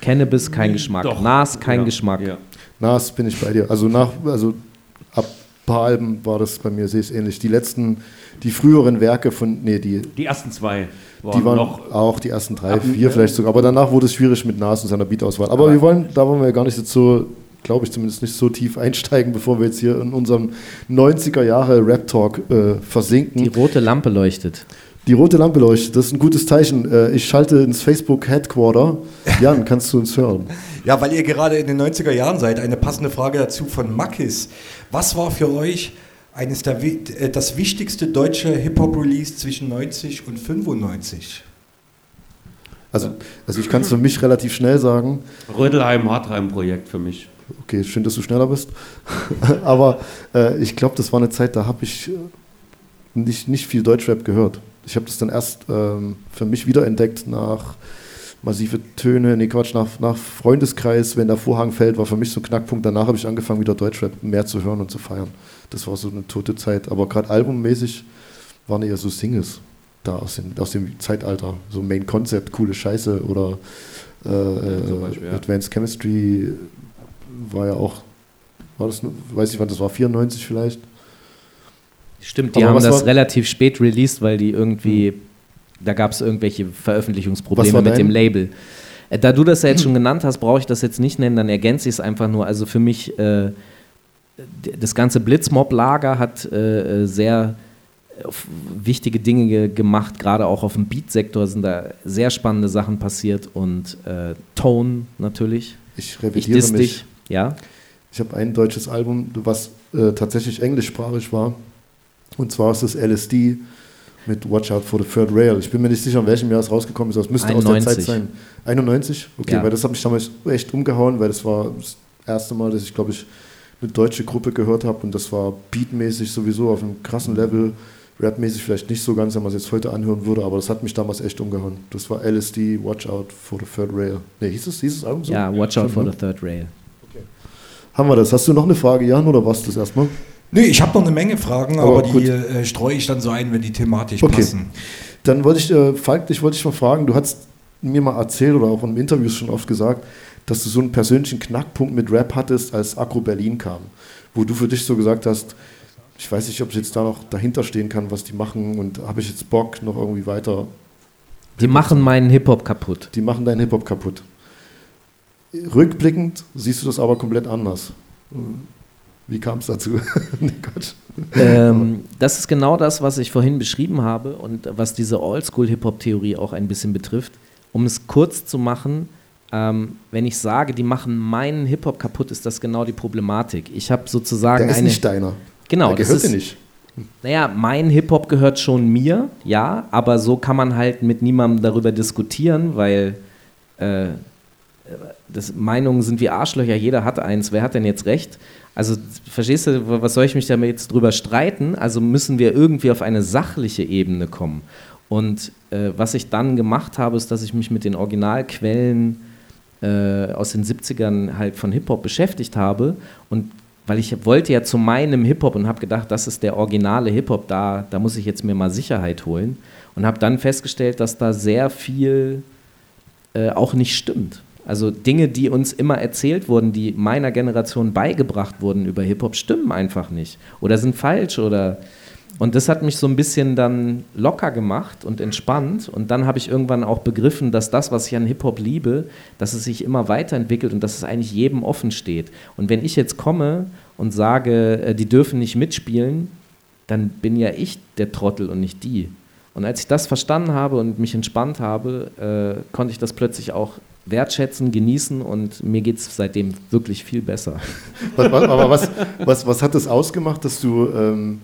Cannabis kein Geschmack. Doch. Nas kein Ja, Geschmack. Ja. Nas bin ich bei dir. Also nach, also ab paar Alben war das bei mir, sehe ich es ähnlich. Die letzten, die früheren Werke von, nee, die, Die ersten zwei waren, die waren noch. auch die ersten drei, vier vielleicht sogar. Aber danach wurde es schwierig mit Nas und seiner Beatauswahl. Aber wir wollen, da wollen wir gar nicht jetzt so, glaube ich zumindest nicht so tief einsteigen, bevor wir jetzt hier in unserem 90er Jahre Rap Talk äh, versinken. Die rote Lampe leuchtet. Die rote Lampe leuchtet, das ist ein gutes Zeichen. Äh, Ich schalte ins Facebook Headquarter. Jan, kannst du uns hören? Ja, weil ihr gerade in den 90er Jahren seid, eine passende Frage dazu von Makis. Was war für euch eines der, äh, das wichtigste deutsche Hip-Hop-Release zwischen 90 und 95? Also, also ich kann es für mich relativ schnell sagen. Rödelheim-Hartheim-Projekt für mich. Okay, schön, dass du schneller bist. Aber äh, ich glaube, das war eine Zeit, da habe ich äh, nicht, nicht viel Deutschrap gehört. Ich habe das dann erst ähm, für mich wiederentdeckt nach massive Töne, nee Quatsch, nach, nach Freundeskreis, wenn der Vorhang fällt, war für mich so ein Knackpunkt. Danach habe ich angefangen, wieder Deutschrap mehr zu hören und zu feiern. Das war so eine tote Zeit. Aber gerade albummäßig waren eher so Singles da aus dem, aus dem Zeitalter. So Main Concept, coole Scheiße oder äh, zum Beispiel, äh, ja. Advanced Chemistry war ja auch, war das, nur- weiß ich wann, das war 94 vielleicht. Stimmt, die Aber haben was das war- relativ spät released, weil die irgendwie, da gab es irgendwelche Veröffentlichungsprobleme mit dem Label. Äh, Da du das ja jetzt schon genannt hast, brauche ich das jetzt nicht nennen, dann ergänze ich es einfach nur. Also für mich, äh, das ganze Blitzmob-Lager hat äh, äh, sehr auf wichtige Dinge ge gemacht, gerade auch auf dem Beat-Sektor sind da sehr spannende Sachen passiert und äh, Tone natürlich. Ich Ich revidiere diss mich. dich, ja. Ich habe ein deutsches Album, was äh, tatsächlich englischsprachig war. Und zwar ist es LSD mit Watch Out for the Third Rail. Ich bin mir nicht sicher, in welchem Jahr es rausgekommen ist, aber es müsste aus der 91. Zeit sein. 91? Okay, Ja. weil das hat mich damals echt umgehauen, weil das war das erste Mal, dass ich, glaube ich, eine deutsche Gruppe gehört habe und das war beatmäßig sowieso auf einem krassen Level. Rapmäßig vielleicht nicht so ganz, wenn man es jetzt heute anhören würde, aber das hat mich damals echt umgehauen. Das war LSD, Watch Out for the Third Rail. Ne, hieß es, hieß es Album so? Ja, Watch Out for the Third Rail. Haben wir das? Hast du noch eine Frage, Jan, oder was das erstmal? Nee, ich habe noch eine Menge Fragen, Aber aber, gut. die äh, streue ich dann so ein, wenn die thematisch Okay. passen. Dann wollte ich, äh, Falk, dich wollte ich mal fragen, du hast mir mal erzählt oder auch in Interviews schon oft gesagt, dass du so einen persönlichen Knackpunkt mit Rap hattest, als Agro Berlin kam. Wo du für dich so gesagt hast, ich weiß nicht, ob ich jetzt da noch dahinter stehen kann, was die machen und habe ich jetzt Bock noch irgendwie weiter. Die machen meinen Hip-Hop kaputt. Die machen deinen Hip-Hop kaputt. Rückblickend siehst du das aber komplett anders. Wie kam es dazu? nee, ähm, das ist genau das, was ich vorhin beschrieben habe und was diese Oldschool-Hip-Hop-Theorie auch ein bisschen betrifft. Um es kurz zu machen, ähm, wenn ich sage, die machen meinen Hip-Hop kaputt, ist das genau die Problematik. Ich habe sozusagen Der ist eine. nicht deiner. genau, Der gehört dir nicht. Naja, mein Hip-Hop gehört schon mir, ja, aber so kann man halt mit niemandem darüber diskutieren, weil äh, das, Meinungen sind wie Arschlöcher, jeder hat eins, wer hat denn jetzt recht? Also, verstehst du, was soll ich mich damit jetzt drüber streiten? Also müssen wir irgendwie auf eine sachliche Ebene kommen. Und äh, was ich dann gemacht habe, ist, dass ich mich mit den Originalquellen äh, aus den 70ern halt von Hip-Hop beschäftigt habe und weil ich wollte ja zu meinem Hip-Hop und habe gedacht, das ist der originale Hip-Hop, da, da muss ich jetzt mir mal Sicherheit holen und habe dann festgestellt, dass da sehr viel äh, auch nicht stimmt. Also Dinge, die uns immer erzählt wurden, die meiner Generation beigebracht wurden über Hip-Hop, stimmen einfach nicht oder sind falsch oder und das hat mich so ein bisschen dann locker gemacht und entspannt. Und dann habe ich irgendwann auch begriffen, dass das, was ich an Hip-Hop liebe, dass es sich immer weiterentwickelt und dass es eigentlich jedem offen steht. Und wenn ich jetzt komme und sage, äh, die dürfen nicht mitspielen, dann bin ja ich der Trottel und nicht die. Und als ich das verstanden habe und mich entspannt habe, äh, konnte ich das plötzlich auch wertschätzen, genießen und mir geht es seitdem wirklich viel besser. Aber was, was, was hat das ausgemacht, dass du ähm,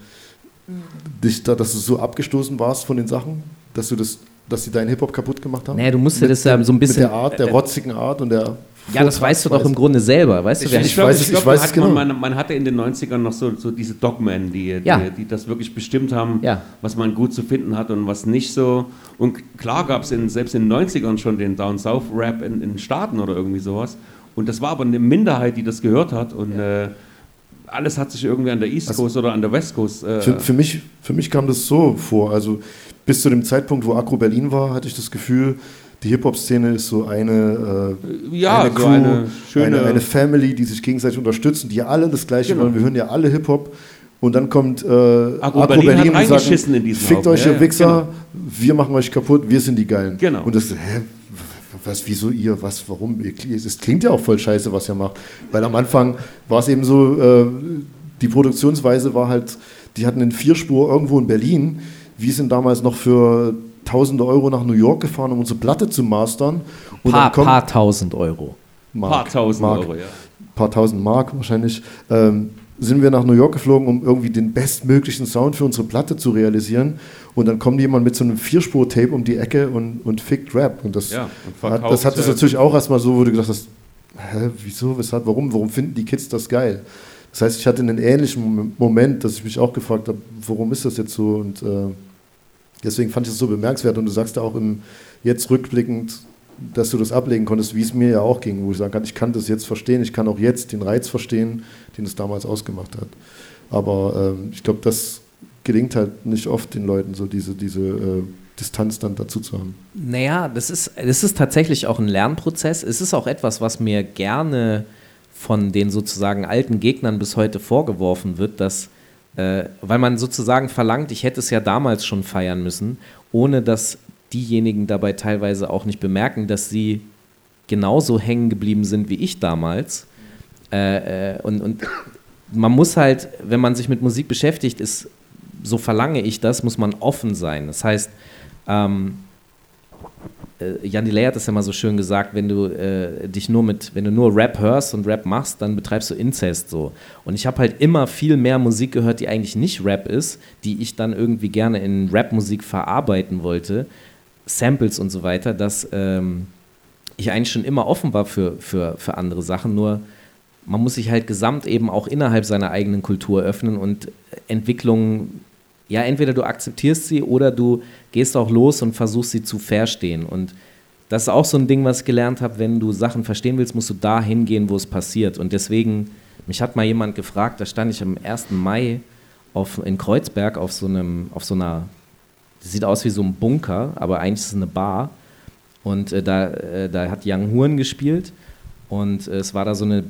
dich da, dass du so abgestoßen warst von den Sachen, dass du das, dass sie deinen Hip-Hop kaputt gemacht haben? Naja, du musst dir das ja so ein bisschen- Mit der Art, der äh, rotzigen Art und der. Ja, das weißt du doch im Grunde selber, weißt du? Ich, wer- ich, glaub, weiß es- ich, glaub, ich weiß hat, genau. man, man hatte in den 90ern noch so, so diese Dogmen, die, die, Ja. die das wirklich bestimmt haben, Ja. was man gut zu finden hat und was nicht so. Und klar gab es in, selbst in den 90ern schon den Down-South-Rap in, in den Staaten oder irgendwie sowas. Und das war aber eine Minderheit, die das gehört hat. Und äh, alles hat sich irgendwie an der East Also- Coast oder an der West Coast. Äh, Für, für, mich, für mich kam das so vor. Also bis zu dem Zeitpunkt, wo Agro Berlin war, hatte ich das Gefühl, die Hip-Hop-Szene ist so eine, äh, Ja, eine so Crew, eine schöne- eine, eine Family, die sich gegenseitig unterstützen, die alle das Gleiche Genau. wollen. Wir hören ja alle Hip-Hop. Und dann kommt äh, Agro Berlin hat und diesen Fickt Haufen. euch, Ja, ihr ja, Wichser, wir machen euch kaputt, wir sind die Geilen. Genau. Und das, hä, was, wieso ihr, was, warum? Es klingt ja auch voll scheiße, was ihr macht. Weil am Anfang war es eben so, äh, die Produktionsweise war halt, die hatten eine Vierspur irgendwo in Berlin, Wir sind damals noch für tausende Euro nach New York gefahren, um unsere Platte zu mastern. Und Paar, dann kommt paar tausend Euro. Mark, Paar tausend Mark, Euro, ja. paar tausend Mark wahrscheinlich, ähm, sind wir nach New York geflogen, um irgendwie den bestmöglichen Sound für unsere Platte zu realisieren. Und dann kommt jemand mit so einem Vierspur-Tape um die Ecke und, und fickt Rap. Und das, Ja, und hat, das hat es äh, natürlich auch erstmal so, wo du gedacht hast, hä, wieso, weshalb, warum, warum finden die Kids das geil? Das heißt, ich hatte einen ähnlichen Mom- Moment, dass ich mich auch gefragt habe, warum ist das jetzt so? Und äh, deswegen fand ich es so bemerkenswert. Und du sagst ja auch im, jetzt rückblickend, dass du das ablegen konntest, wie es mir ja auch ging, wo ich sagen kann, ich kann das jetzt verstehen, ich kann auch jetzt den Reiz verstehen, den es damals ausgemacht hat. Aber ähm, ich glaube, das gelingt halt nicht oft den Leuten, so diese, diese äh, Distanz dann dazu zu haben. Naja, das ist, das ist tatsächlich auch ein Lernprozess. Es ist auch etwas, was mir gerne von den sozusagen alten Gegnern bis heute vorgeworfen wird, dass, äh, weil man sozusagen verlangt, ich hätte es ja damals schon feiern müssen, ohne dass diejenigen dabei teilweise auch nicht bemerken, dass sie genauso hängen geblieben sind wie ich damals. Äh, äh, und, und man muss halt, wenn man sich mit Musik beschäftigt, ist, so verlange ich das, muss man offen sein. Das heißt, ähm, äh, Jan Delay hat das ja mal so schön gesagt, wenn du äh, dich nur mit, wenn du nur Rap hörst und Rap machst, dann betreibst du Inzest so. Und ich habe halt immer viel mehr Musik gehört, die eigentlich nicht Rap ist, die ich dann irgendwie gerne in Rapmusik verarbeiten wollte, Samples und so weiter, dass ähm, ich eigentlich schon immer offen war für, für, für andere Sachen, nur man muss sich halt gesamt eben auch innerhalb seiner eigenen Kultur öffnen und Entwicklungen, ja, entweder du akzeptierst sie oder du gehst auch los und versuchst sie zu verstehen. Und das ist auch so ein Ding, was ich gelernt habe, wenn du Sachen verstehen willst, musst du da hingehen, wo es passiert. Und deswegen, mich hat mal jemand gefragt, da stand ich am 1. Mai auf, in Kreuzberg auf so einem, auf so einer, das sieht aus wie so ein Bunker, aber eigentlich ist es eine Bar. Und äh, da, äh, da hat Young Horn gespielt. Und es war da so eine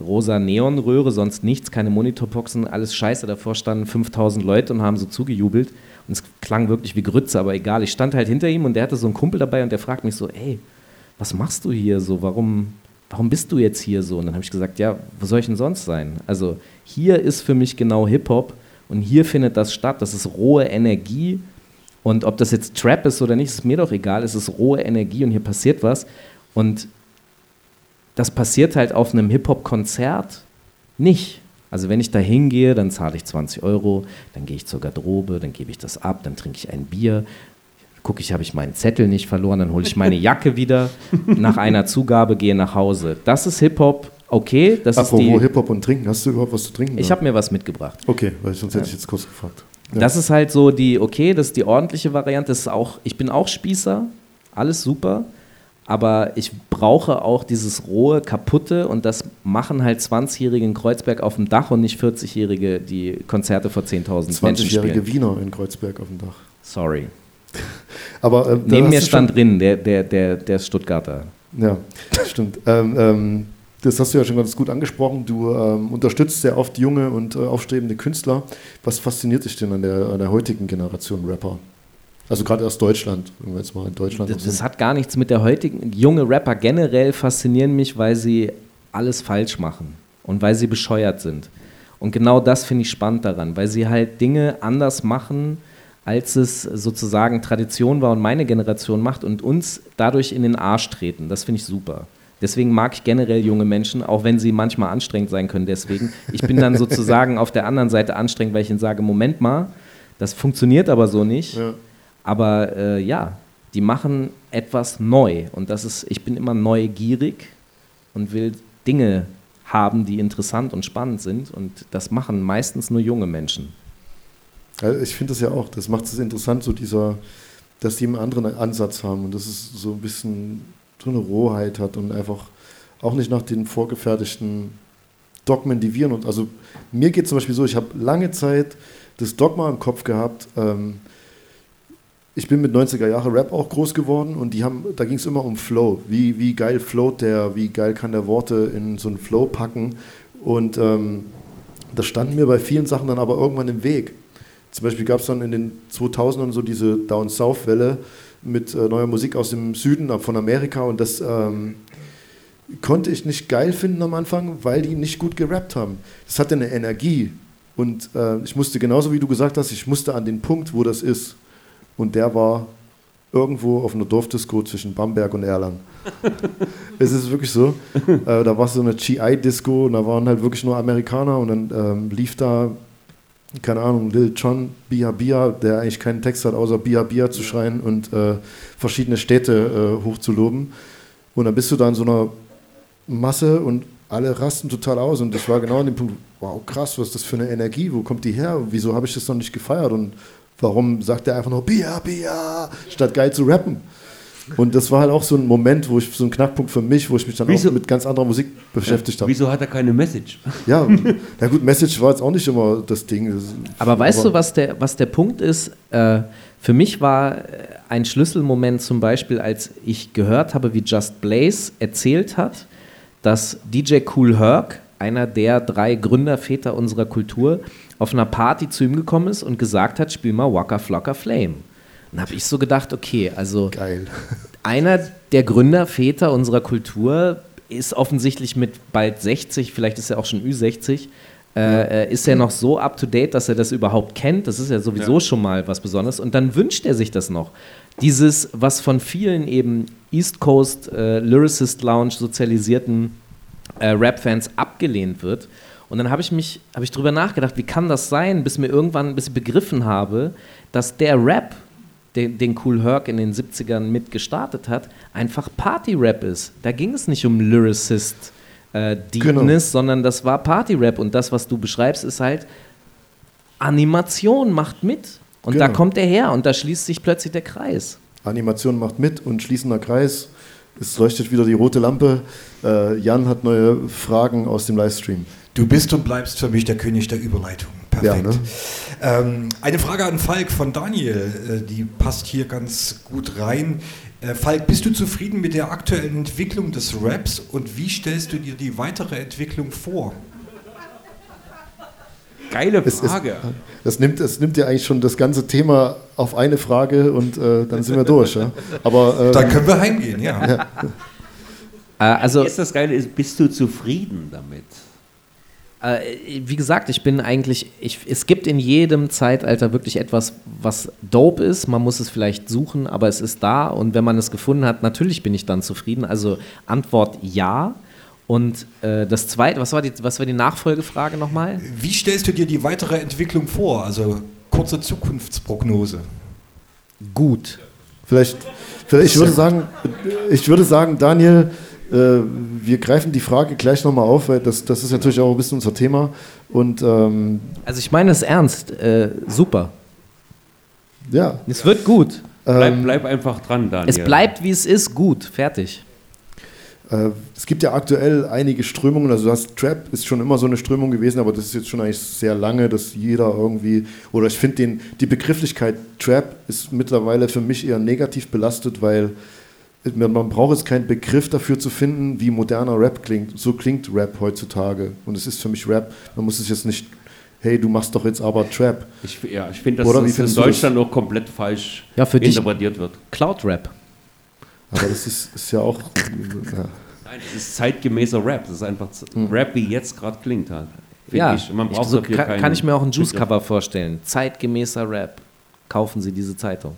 rosa Neonröhre, sonst nichts, keine Monitorboxen, alles scheiße. Davor standen 5000 Leute und haben so zugejubelt. Und es klang wirklich wie Grütze, aber egal. Ich stand halt hinter ihm und der hatte so einen Kumpel dabei und der fragt mich so: Ey, was machst du hier so? Warum, warum bist du jetzt hier so? Und dann habe ich gesagt: Ja, wo soll ich denn sonst sein? Also, hier ist für mich genau Hip-Hop und hier findet das statt. Das ist rohe Energie. Und ob das jetzt Trap ist oder nicht, ist mir doch egal. Es ist rohe Energie und hier passiert was. Und das passiert halt auf einem Hip-Hop-Konzert nicht. Also wenn ich da hingehe, dann zahle ich 20 Euro, dann gehe ich zur Garderobe, dann gebe ich das ab, dann trinke ich ein Bier, gucke ich, habe ich meinen Zettel nicht verloren, dann hole ich meine Jacke wieder nach einer Zugabe, gehe nach Hause. Das ist Hip-Hop, okay, das ist Apropos die... Hip-Hop und Trinken, hast du überhaupt was zu trinken? Ich habe mir was mitgebracht. Okay, weil sonst hätte ich jetzt kurz gefragt. Ja. Das ist halt so die, okay, das ist die ordentliche Variante. Das ist auch, ich bin auch Spießer, alles super. Aber ich brauche auch dieses rohe, kaputte und das machen halt 20-Jährige in Kreuzberg auf dem Dach und nicht 40-Jährige, die Konzerte vor 10.000 Menschen 20-jährige spielen. Wiener in Kreuzberg auf dem Dach. Sorry. Aber da Neben mir stand drin, der, der, der, der Stuttgarter. Ja, stimmt. ähm, ähm, das hast du ja schon ganz gut angesprochen. Du ähm, unterstützt sehr oft junge und äh, aufstrebende Künstler. Was fasziniert dich denn an der, an der heutigen Generation Rapper? Also gerade aus Deutschland, wenn wir jetzt mal in Deutschland Das, das hat gar nichts mit der heutigen. Junge Rapper generell faszinieren mich, weil sie alles falsch machen und weil sie bescheuert sind. Und genau das finde ich spannend daran, weil sie halt Dinge anders machen, als es sozusagen Tradition war und meine Generation macht und uns dadurch in den Arsch treten. Das finde ich super. Deswegen mag ich generell junge Menschen, auch wenn sie manchmal anstrengend sein können. Deswegen, ich bin dann sozusagen auf der anderen Seite anstrengend, weil ich ihnen sage, Moment mal, das funktioniert aber so nicht. Ja. Aber äh, ja, die machen etwas neu. Und das ist, ich bin immer neugierig und will Dinge haben, die interessant und spannend sind. Und das machen meistens nur junge Menschen. Also ich finde das ja auch, das macht es interessant, so dieser, dass die einen anderen Ansatz haben und dass es so ein bisschen so eine Rohheit hat und einfach auch nicht nach den vorgefertigten Dogmen, die wir und also mir geht zum Beispiel so, ich habe lange Zeit das Dogma im Kopf gehabt. Ähm, ich bin mit 90er Jahre Rap auch groß geworden und die haben, da ging es immer um Flow. Wie, wie geil float der, wie geil kann der Worte in so einen Flow packen. Und ähm, das stand mir bei vielen Sachen dann aber irgendwann im Weg. Zum Beispiel gab es dann in den 2000ern so diese Down-South-Welle mit äh, neuer Musik aus dem Süden ab von Amerika und das ähm, konnte ich nicht geil finden am Anfang, weil die nicht gut gerappt haben. Das hatte eine Energie, Und äh, ich musste genauso wie du gesagt hast, ich musste an den Punkt, wo das ist. Und der war irgendwo auf einer Dorfdisco zwischen Bamberg und Erlangen. es ist wirklich so. Äh, da war so eine GI-Disco und da waren halt wirklich nur Amerikaner und dann ähm, lief da, keine Ahnung, Lil Jon, Bia Bia, der eigentlich keinen Text hat, außer Bia Bia zu schreien und äh, verschiedene Städte äh, hochzuloben. Und dann bist du da in so einer Masse und alle rasten total aus und ich war genau an dem Punkt, wow, krass, was ist das für eine Energie, wo kommt die her, wieso habe ich das noch nicht gefeiert und warum sagt er einfach nur Bia, Bia, statt geil zu rappen. Und das war halt auch so ein Moment, wo ich, so ein Knackpunkt für mich, wo ich mich dann Wieso- auch mit ganz anderer Musik beschäftigt habe. Wieso hat er keine Message? Ja, ja gut, Message war jetzt auch nicht immer das Ding. Das, Aber weißt du, was der, was der Punkt ist? Äh, für mich war äh, ein Schlüsselmoment zum Beispiel, als ich gehört habe, wie Just Blaze erzählt hat, dass DJ Cool Herc, einer der drei Gründerväter unserer Kultur, auf einer Party zu ihm gekommen ist und gesagt hat, spiel mal Waka Flocka Flame. Dann habe ich so gedacht, okay, also Geil. einer der Gründerväter unserer Kultur ist offensichtlich mit bald 60, vielleicht ist er auch schon Ü60, äh, äh, ist er noch so up to date, dass er das überhaupt kennt. Das ist ja sowieso schon mal was Besonderes. Und dann wünscht er sich das noch. Dieses, was von vielen eben East Coast äh, Lyricist Lounge sozialisierten äh, Rap-Fans abgelehnt wird. Und dann habe ich mich, habe ich drüber nachgedacht, wie kann das sein, bis mir irgendwann, bis ich begriffen habe, dass der Rap, den, den Cool Herc in den 70ern mit gestartet hat, einfach Party-Rap ist. Da ging es nicht um Lyricist äh, Deepness, Genau. sondern das war Party-Rap. Und das, was du beschreibst, ist halt Animation macht mit. Und da Genau. kommt er her und da schließt sich plötzlich der Kreis. Animation macht mit und schließender Kreis. Es leuchtet wieder die rote Lampe. Äh, Jan hat neue Fragen aus dem Livestream. Du bist und bleibst für mich der König der Überleitung. Perfekt. Ja, ne? ähm, eine Frage an Falk von Daniel, äh, die passt hier ganz gut rein. Äh, Falk, bist du zufrieden mit der aktuellen Entwicklung des Raps und wie stellst du dir die weitere Entwicklung vor? Geile Es, es, Frage. das, nimmt, das nimmt ja eigentlich schon das ganze Thema auf eine Frage und äh, dann sind wir durch. Ja? Aber ähm, Dann können wir heimgehen, ja. Äh, also, das Geile ist, bist du zufrieden damit? Äh, wie gesagt, ich bin eigentlich, ich, es gibt in jedem Zeitalter wirklich etwas, was dope ist. Man muss es vielleicht suchen, aber es ist da. Und wenn man es gefunden hat, natürlich bin ich dann zufrieden. Also Antwort ja. Und äh, das zweite, was war die, was war die Nachfolgefrage nochmal? Wie stellst du dir die weitere Entwicklung vor? Also kurze Zukunftsprognose. Gut. vielleicht, vielleicht ich würde sagen, ich würde sagen, Daniel, wir greifen die Frage gleich nochmal auf, weil das, das ist natürlich auch ein bisschen unser Thema. Und ähm, Also ich meine es ernst. Äh, super. ja, Es wird gut. Bleib, Ähm, bleib einfach dran, Daniel. Es bleibt, wie es ist, gut. Fertig. Äh, es gibt ja aktuell einige Strömungen, also das Trap ist schon immer so eine Strömung gewesen, aber das ist jetzt schon eigentlich sehr lange, dass jeder irgendwie, oder ich finde den, die Begrifflichkeit Trap ist mittlerweile für mich eher negativ belastet, weil man, braucht jetzt keinen Begriff dafür zu finden, wie moderner Rap klingt. So klingt Rap heutzutage und es ist für mich Rap, man muss es jetzt nicht, hey, du machst doch jetzt aber Trap. Ich, ja, ich finde, dass Oder wie das in Deutschland auch komplett falsch Ja, für dich- interpretiert wird. Cloud-Rap. Aber das ist, ist ja auch, ja. Nein, das ist zeitgemäßer Rap. Das ist einfach z- Rap, wie jetzt gerade klingt halt. Find Ja, ich. Man ich, braucht so dafür kann, kann ich mir auch ein Begriff. Juice-Cover vorstellen. Zeitgemäßer Rap. Kaufen Sie diese Zeitung.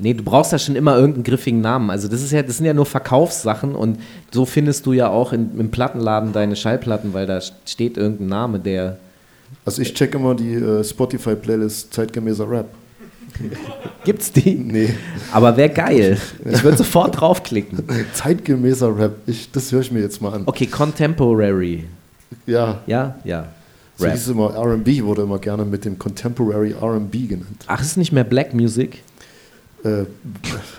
Nee, du brauchst ja schon immer irgendeinen griffigen Namen. Also das ist ja, das sind ja nur Verkaufssachen und so findest du ja auch in, im Plattenladen deine Schallplatten, weil da steht irgendein Name, der. Also ich check immer die äh, Spotify-Playlist zeitgemäßer Rap. Gibt's die? Nee. Aber wäre geil. Ich würde sofort draufklicken. Zeitgemäßer Rap, ich, das höre ich mir jetzt mal an. Okay, Contemporary. Ja, Ja, ja. so Rap. hieß es immer, R&B wurde immer gerne mit dem Contemporary R&B genannt. Ach, ist nicht mehr Black Music? Äh,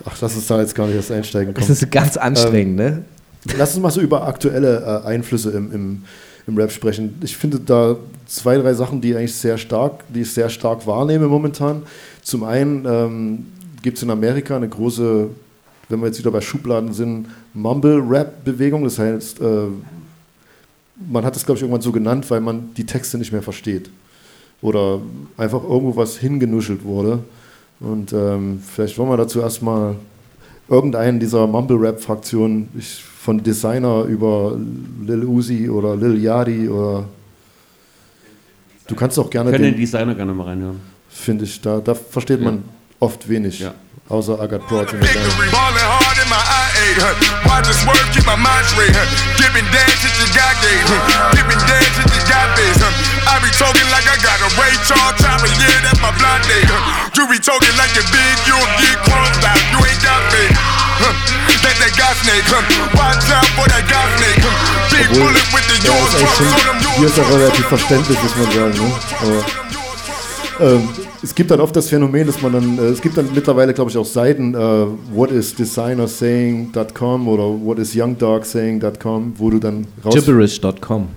ach, lass uns da jetzt gar nicht erst einsteigen. Das Komm. ist ganz anstrengend, ne? Lass uns mal so über aktuelle äh, Einflüsse im, im, im Rap sprechen. Ich finde da zwei, drei Sachen, die eigentlich sehr stark, die ich sehr stark wahrnehme momentan. Zum einen ähm, gibt es in Amerika eine große, wenn wir jetzt wieder bei Schubladen sind, Mumble-Rap-Bewegung. Das heißt, äh, man hat das, glaube ich, irgendwann so genannt, weil man die Texte nicht mehr versteht. Oder einfach irgendwo was hingenuschelt wurde. Und ähm, vielleicht wollen wir dazu erstmal irgendeinen dieser Mumble-Rap-Fraktionen, ich- von Designer über Lil Uzi oder Lil Yachty oder Du kannst auch gerne Können den den, Designer gerne mal reinhören. finde ich, da, da versteht man oft wenig. Ja. Außer Agat Broad? Watch the swerve, keep my mind straight, huh? Giving dance at your God gave, huh? Giving dance at your God face, huh? I be talking like I got a Ray Charles chopper, yeah, that's my blind day, huh? You be talking like you're big, you'll get closed out, you ain't got me, huh? That that God snake, huh? Watch out for that God snake, huh? Big Obwohl, bullet with the ja, yours, hier ist auch relativ verständlich, muss man sagen. Ne? Aber, ähm, es gibt dann oft das Phänomen, dass man dann, äh, es gibt dann mittlerweile, glaube ich, auch Seiten, äh, whatisdesignersaying.com oder whatisyoungdogsaying.com, wo du dann raus Gibberish.com.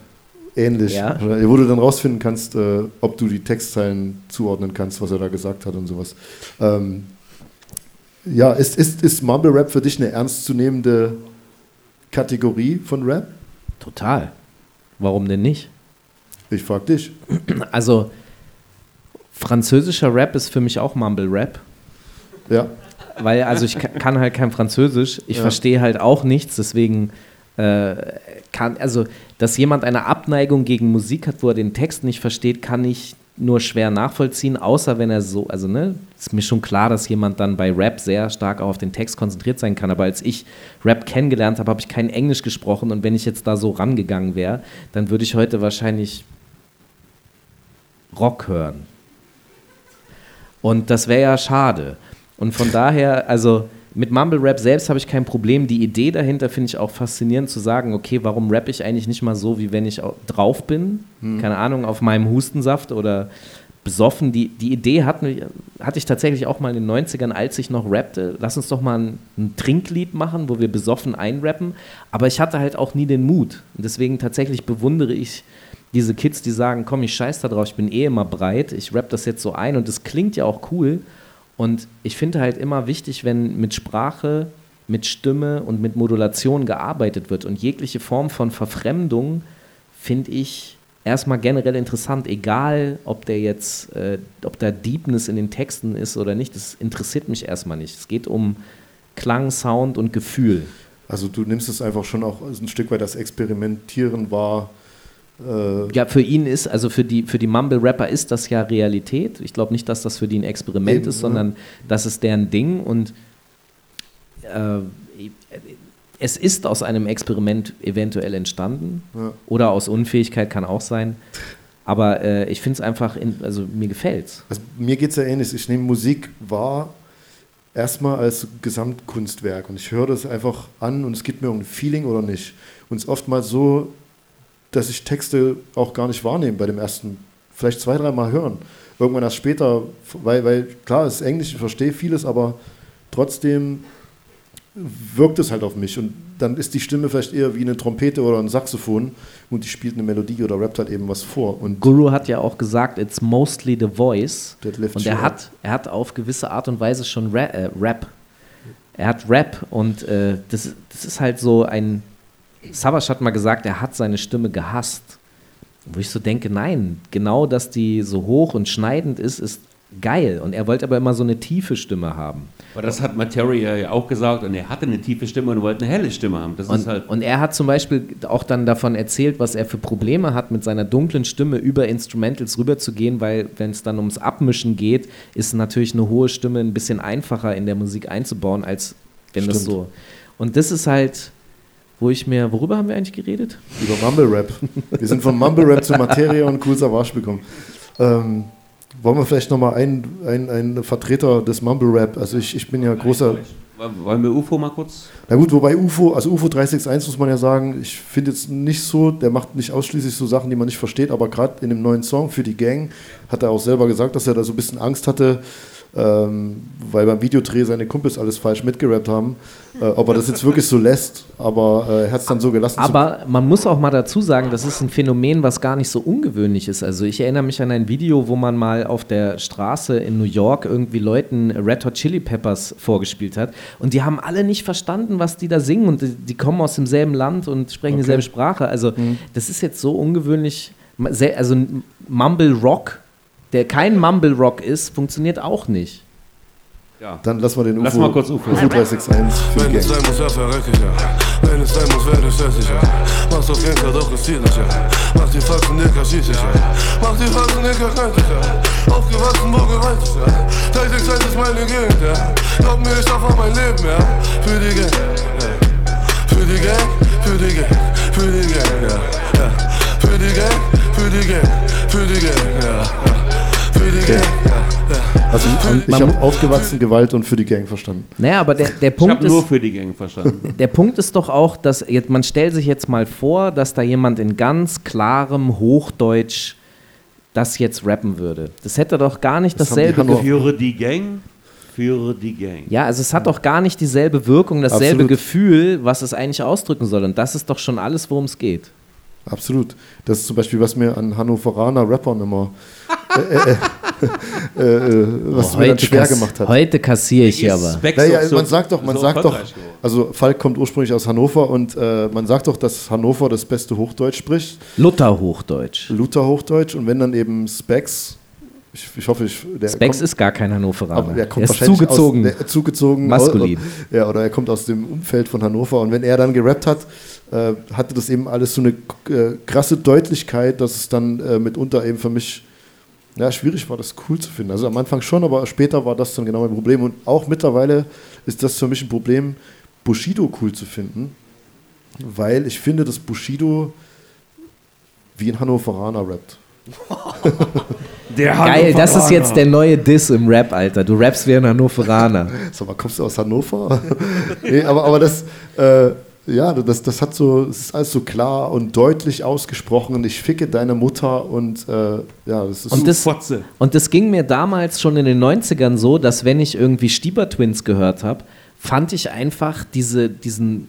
ähnlich, Ja. wo du dann rausfinden kannst, äh, ob du die Textzeilen zuordnen kannst, was er da gesagt hat und sowas. Ähm, ja, ist, ist, ist Mumble Rap für dich eine ernstzunehmende Kategorie von Rap? Total. Warum denn nicht? Ich frag dich. Also, französischer Rap ist für mich auch Mumble Rap. Ja. Weil, also ich ka- kann halt kein Französisch, ich Ja. verstehe halt auch nichts, deswegen äh, kann, also, dass jemand eine Abneigung gegen Musik hat, wo er den Text nicht versteht, kann ich nur schwer nachvollziehen, außer wenn er so, also ne, ist mir schon klar, dass jemand dann bei Rap sehr stark auch auf den Text konzentriert sein kann, aber als ich Rap kennengelernt habe, habe ich kein Englisch gesprochen und wenn ich jetzt da so rangegangen wäre, dann würde ich heute wahrscheinlich Rock hören. Und das wäre ja schade. Und von daher, also mit Mumble Rap selbst habe ich kein Problem. Die Idee dahinter finde ich auch faszinierend zu sagen, okay, warum rappe ich eigentlich nicht mal so, wie wenn ich au- drauf bin? Keine Ahnung, auf meinem Hustensaft oder besoffen. Die, die Idee hatten, hatte ich tatsächlich auch mal in den 90ern, als ich noch rappte. Lass uns doch mal ein, ein Trinklied machen, wo wir besoffen einrappen. Aber ich hatte halt auch nie den Mut. Und deswegen tatsächlich bewundere ich diese Kids, die sagen, komm, ich scheiß da drauf, ich bin eh immer breit, ich rap das jetzt so ein und das klingt ja auch cool. Und ich finde halt immer wichtig, wenn mit Sprache, mit Stimme und mit Modulation gearbeitet wird. Und jegliche Form von Verfremdung finde ich erstmal generell interessant, egal ob der jetzt, äh, ob da Deepness in den Texten ist oder nicht, das interessiert mich erstmal nicht. Es geht um Klang, Sound und Gefühl. Also du nimmst es einfach schon auch ein Stück weit das Experimentieren wahr. Äh, Ja, für ihn ist, also für die, für die Mumble-Rapper ist das ja Realität. Ich glaube nicht, dass das für die ein Experiment Eben, ist, ja. sondern das ist deren Ding und äh, es ist aus einem Experiment eventuell entstanden Ja. oder aus Unfähigkeit kann auch sein. Aber äh, ich finde es einfach, in, also mir gefällt's. Also mir geht es ja ähnlich. Ich nehme Musik wahr erstmal als Gesamtkunstwerk und ich höre das einfach an und es gibt mir ein Feeling oder nicht. Und es ist oftmals so, dass ich Texte auch gar nicht wahrnehme bei dem ersten, vielleicht zwei, dreimal hören. Irgendwann erst später, weil, weil klar, es ist Englisch, ich verstehe vieles, aber trotzdem wirkt es halt auf mich und dann ist die Stimme vielleicht eher wie eine Trompete oder ein Saxophon und die spielt eine Melodie oder rappt halt eben was vor. Und Guru hat ja auch gesagt, it's mostly the voice. Und er hat, er hat auf gewisse Art und Weise schon Ra äh, Rap. Er hat Rap und äh, das, das ist halt so ein. Savas hat mal gesagt, er hat seine Stimme gehasst. Wo ich so denke, nein, genau, dass die so hoch und schneidend ist, ist geil. Und er wollte aber immer so eine tiefe Stimme haben. Aber das hat Materia ja auch gesagt und er hatte eine tiefe Stimme und wollte eine helle Stimme haben. Das ist Und, halt. und er hat zum Beispiel auch dann davon erzählt, was er für Probleme hat, mit seiner dunklen Stimme über Instrumentals rüberzugehen, weil wenn es dann ums Abmischen geht, ist natürlich eine hohe Stimme ein bisschen einfacher in der Musik einzubauen, als wenn das Stimmt. so. Und das ist halt, wo ich mir, worüber haben wir eigentlich geredet? Über Mumble Rap. Wir sind von Mumble Rap zu Materia und Cool Savage gekommen. Ähm, wollen wir vielleicht nochmal einen, einen, einen Vertreter des Mumble Rap, also ich, ich bin ja großer, Wollen wir UFO mal kurz? na gut, wobei UFO, also UFO 361 muss man ja sagen, ich finde jetzt nicht so, der macht nicht ausschließlich so Sachen, die man nicht versteht, aber gerade in dem neuen Song für die Gang hat er auch selber gesagt, dass er da so ein bisschen Angst hatte, ähm, weil beim Videodreh seine Kumpels alles falsch mitgerappt haben. Äh, ob er das jetzt wirklich so lässt, aber äh, er hat es dann so gelassen. Aber man muss auch mal dazu sagen, das ist ein Phänomen, was gar nicht so ungewöhnlich ist. Also ich erinnere mich an ein Video, wo man mal auf der Straße in New York irgendwie Leuten Red Hot Chili Peppers vorgespielt hat und die haben alle nicht verstanden, was die da singen und die, die kommen aus demselben Land und sprechen Okay. dieselbe Sprache. Also das ist jetzt so ungewöhnlich. Also Mumble Rock, der kein Mumble Rock ist, funktioniert auch nicht. Ja. Dann lassen wir den UFO, Lass mal kurz UFO. UFO 361 für die Wenn es Gang. sein muss, ja, verreck ich ja. Wenn es sein muss, werde ich hässlicher. Mach's auf Gangster, doch ist zielsicher. Mach die Faxen, Dicker, schieß ich ja. Mach die Faxen, Dicker, rein ich ja. Aufgewachsen, wo gereicht ist ja. 361 ist meine Gegend, ja. Glaub mir, ich darf mein Leben, ja. Für die Gang, ja. Für die Gang, für die Gang, für die Gang, ja. ja. Für die Gang, für die Gang, für die Gang, ja. ja. Für die Gang, ja. Also ich habe aufgewachsen, Gewalt und für die Gang verstanden. Naja, aber der, der Ich Punkt habe nur ist. für die Gang verstanden. Der Punkt ist doch auch, dass jetzt, man stellt sich jetzt mal vor, dass da jemand in ganz klarem Hochdeutsch das jetzt rappen würde. Das hätte doch gar nicht Das haben die dasselbe. Ge- Führe die Gang, führe die Gang. Ja, also es hat doch gar nicht dieselbe Wirkung, dasselbe Absolut. Gefühl, was es eigentlich ausdrücken soll. Und das ist doch schon alles, worum es geht. Absolut. Das ist zum Beispiel, was mir an Hannoveraner Rappern immer äh, äh, äh, äh, was mir dann schwer gemacht hat. heute kassiere ich hier aber. Specs Naja, man sagt doch, man so sagt doch, also Falk kommt ursprünglich aus Hannover und äh, man sagt doch, dass Hannover das beste Hochdeutsch spricht, Luther-Hochdeutsch. Luther Hochdeutsch und wenn dann eben Specs, ich, ich hoffe, ich, der Specs kommt, ist gar kein Hannoveraner. aber der kommt er ist zugezogen. Aus, der, zugezogen. Maskulin. Oder, ja, oder er kommt aus dem Umfeld von Hannover und wenn er dann gerappt hat, äh, hatte das eben alles so eine äh, krasse Deutlichkeit, dass es dann äh, mitunter eben für mich ja, schwierig war, das cool zu finden. Also am Anfang schon, aber später war das dann genau mein Problem. Und auch mittlerweile ist das für mich ein Problem, Bushido cool zu finden, weil ich finde, dass Bushido wie ein Hannoveraner rappt. Der Geil, das ist jetzt der neue Diss im Rap, Alter. Du rappst wie ein Hannoveraner. Sag mal, kommst du aus Hannover? nee, aber, aber das, äh, ja, das, das hat so, es ist alles so klar und deutlich ausgesprochen und ich ficke deine Mutter und äh, ja, das ist Und das, Fotze. und das ging mir damals schon in den 90ern so, dass wenn ich irgendwie Stieber Twins gehört habe, fand ich einfach diese, diesen,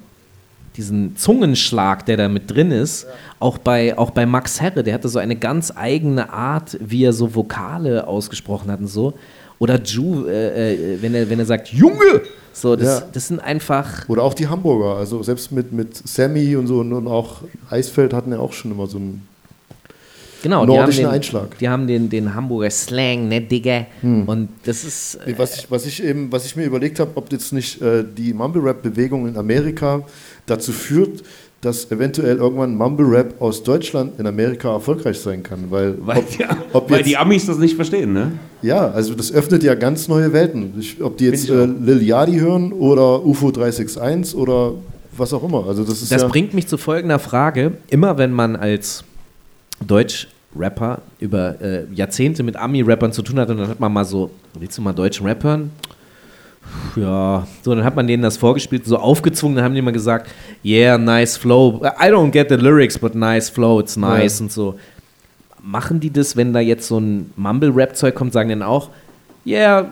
diesen Zungenschlag, der da mit drin ist, auch, bei, auch bei Max Herre, der hatte so eine ganz eigene Art, wie er so Vokale ausgesprochen hat und so. Oder Ju, äh, äh, wenn, er, wenn er sagt, Junge! So, das, Ja. das sind einfach. Oder auch die Hamburger, also selbst mit, mit Sammy und so und, und auch Eisfeld hatten ja auch schon immer so einen Genau, die haben, nordischen den, Einschlag. die haben den, den Hamburger Slang, ne, Digga. Und das ist. äh, Was ich, was ich, eben, was ich mir überlegt habe, ob jetzt nicht äh, die Mumble-Rap-Bewegung in Amerika dazu führt, dass eventuell irgendwann Mumble-Rap aus Deutschland in Amerika erfolgreich sein kann. Weil, Weil, ob, die, ob weil jetzt- die Amis das nicht verstehen, ne? Ja, also das öffnet ja ganz neue Welten. Ich, ob die jetzt äh, Lil Yachty hören oder UFO 361 oder was auch immer. Also das ist Das ja, bringt mich zu folgender Frage. Immer wenn man als Deutsch-Rapper über äh, Jahrzehnte mit Ami-Rappern zu tun hat und dann hat man mal so, willst du mal deutschen Rap hören? Ja, so, dann hat man denen das vorgespielt, so aufgezwungen, dann haben die immer gesagt, yeah, nice flow. I don't get the lyrics, but nice flow, it's nice Ja. und so. Machen die das, wenn da jetzt so ein Mumble-Rap-Zeug kommt, sagen dann auch, yeah,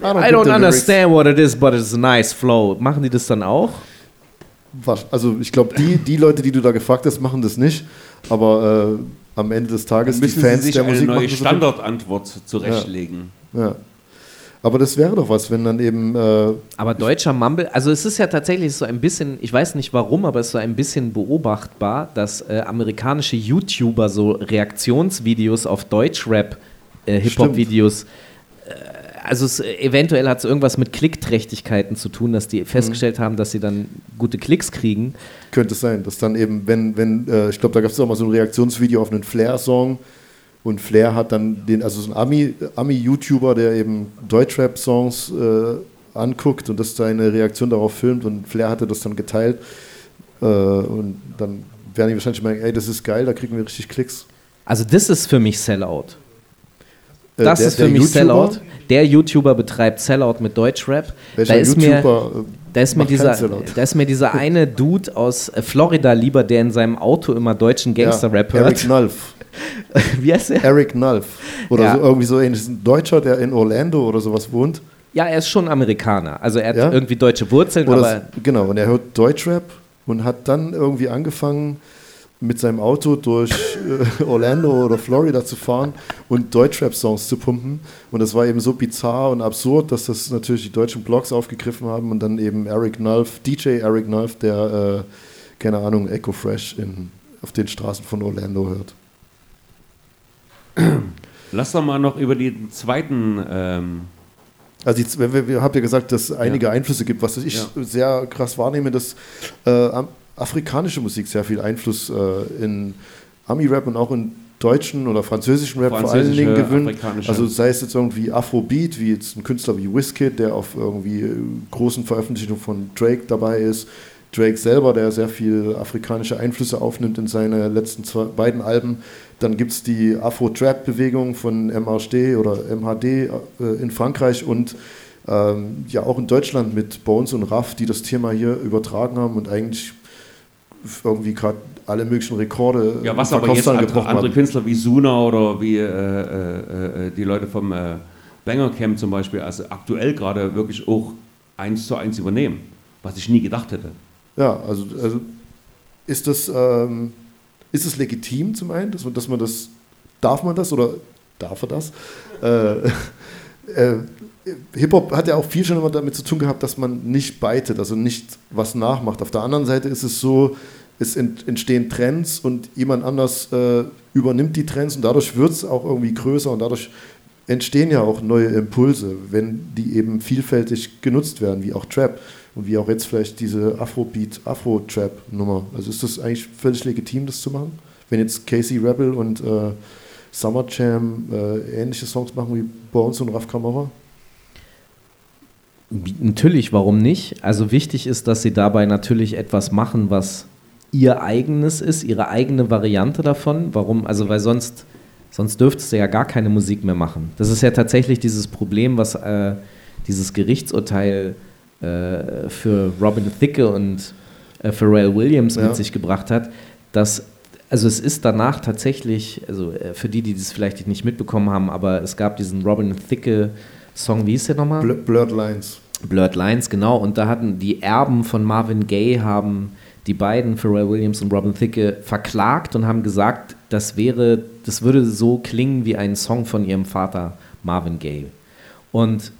I don't I don't understand what it is, but it's a nice flow. Machen die das dann auch? also ich glaube, die, die Leute, die du da gefragt hast, machen das nicht. Aber äh, am Ende des Tages, die Müssen Fans sie sich der eine Musik neue machen das Standardantwort zurechtlegen. Ja. Aber das wäre doch was, wenn dann eben äh, Aber deutscher Mumble, also es ist ja tatsächlich so ein bisschen, ich weiß nicht warum, aber es ist so ein bisschen beobachtbar, dass äh, amerikanische YouTuber so Reaktionsvideos auf Deutschrap, äh, Hip-Hop-Videos, äh, also es, eventuell hat es irgendwas mit Klickträchtigkeiten zu tun, dass die festgestellt haben, dass sie dann gute Klicks kriegen. könnte es sein, dass dann eben, wenn, wenn, äh, ich glaube, da gab es auch mal so ein Reaktionsvideo auf einen Flair-Song und Flair hat dann den, also so ein Ami- Ami-YouTuber, der eben Deutschrap-Songs äh, anguckt und das seine Reaktion darauf filmt und Flair hatte das dann geteilt äh, und dann werden die wahrscheinlich merken, ey, das ist geil, da kriegen wir richtig Klicks. Also das ist für mich Sellout. Äh, Das der- ist für mich YouTuber- Sellout. Der YouTuber betreibt Sellout mit Deutschrap. Welcher da ist mir, YouTuber äh, Da ist, mir dieser, da ist mir dieser eine Dude aus äh, Florida lieber, der in seinem Auto immer deutschen Gangster-Rap ja, hört. Eric Nulf. Wie heißt der? Eric Nulf. Oder Ja. so irgendwie so ähnlich. Das ein Deutscher, der in Orlando oder sowas wohnt. Ja, er ist schon Amerikaner. Also er hat Ja? irgendwie deutsche Wurzeln, Oder aber s- genau, und er hört Deutschrap und hat dann irgendwie angefangen, mit seinem Auto durch äh, Orlando oder Florida zu fahren und Deutschrap-Songs zu pumpen. Und das war eben so bizarr und absurd, dass das natürlich die deutschen Blogs aufgegriffen haben und dann eben Eric Nulf, DJ Eric Nulf, der, äh, keine Ahnung, Echo Fresh in, auf den Straßen von Orlando hört. Lass doch mal noch über den zweiten ähm, Also wenn wir, wir habt ja gesagt, dass es einige Einflüsse gibt, was ich Ja. sehr krass wahrnehme, dass äh, afrikanische Musik sehr viel Einfluss äh, in Ami-Rap und auch in deutschen oder französischen Rap vor allen Dingen gewinnt. Also sei es jetzt irgendwie Afrobeat, wie jetzt ein Künstler wie Wizkid, der auf irgendwie äh, großen Veröffentlichungen von Drake dabei ist. Drake selber, der sehr viel afrikanische Einflüsse aufnimmt in seine letzten zwei, beiden Alben. Dann gibt es die Afro-Trap-Bewegung von MHD oder MHD äh, in Frankreich und ähm, ja auch in Deutschland mit Bones und Raff, die das Thema hier übertragen haben und eigentlich irgendwie gerade alle möglichen Rekorde Ja, was im aber jetzt andere, andere. Künstler wie Suna oder wie äh, äh, äh, die Leute vom äh, Banger Camp zum Beispiel, also aktuell gerade wirklich auch eins zu eins übernehmen, was ich nie gedacht hätte. Ja, also, also ist das ähm, ist es legitim zum einen, dass man, dass man das darf man das oder darf er das? Hip-Hop hat ja auch viel schon immer damit zu tun gehabt, dass man nicht beitet, also nicht was nachmacht. Auf der anderen Seite ist es so, es ent, entstehen Trends und jemand anders äh, übernimmt die Trends und dadurch wird es auch irgendwie größer und dadurch entstehen ja auch neue Impulse, wenn die eben vielfältig genutzt werden, wie auch Trap und wie auch jetzt vielleicht diese Afrobeat, Afro-Trap-Nummer. Also ist das eigentlich völlig legitim, das zu machen? Wenn jetzt Casey Rebel und äh, Summer Jam äh, ähnliche Songs machen wie Bones und Raf Kamara? Natürlich, warum nicht? Also wichtig ist, dass sie dabei natürlich etwas machen, was ihr eigenes ist, ihre eigene Variante davon. Warum? Also weil sonst, sonst dürftest du ja gar keine Musik mehr machen. Das ist ja tatsächlich dieses Problem, was äh, dieses Gerichtsurteil äh, für Robin Thicke und äh, Pharrell Williams Ja. mit sich gebracht hat, dass also es ist danach tatsächlich, also äh, für die, die das vielleicht nicht mitbekommen haben, aber es gab diesen Robin Thicke Song, wie hieß der nochmal? Bl Blurred Lines. Blurred Lines, genau. Und da hatten die Erben von Marvin Gaye haben die beiden, Pharrell Williams und Robin Thicke, verklagt und haben gesagt, das wäre, das würde so klingen wie ein Song von ihrem Vater Marvin Gaye. Und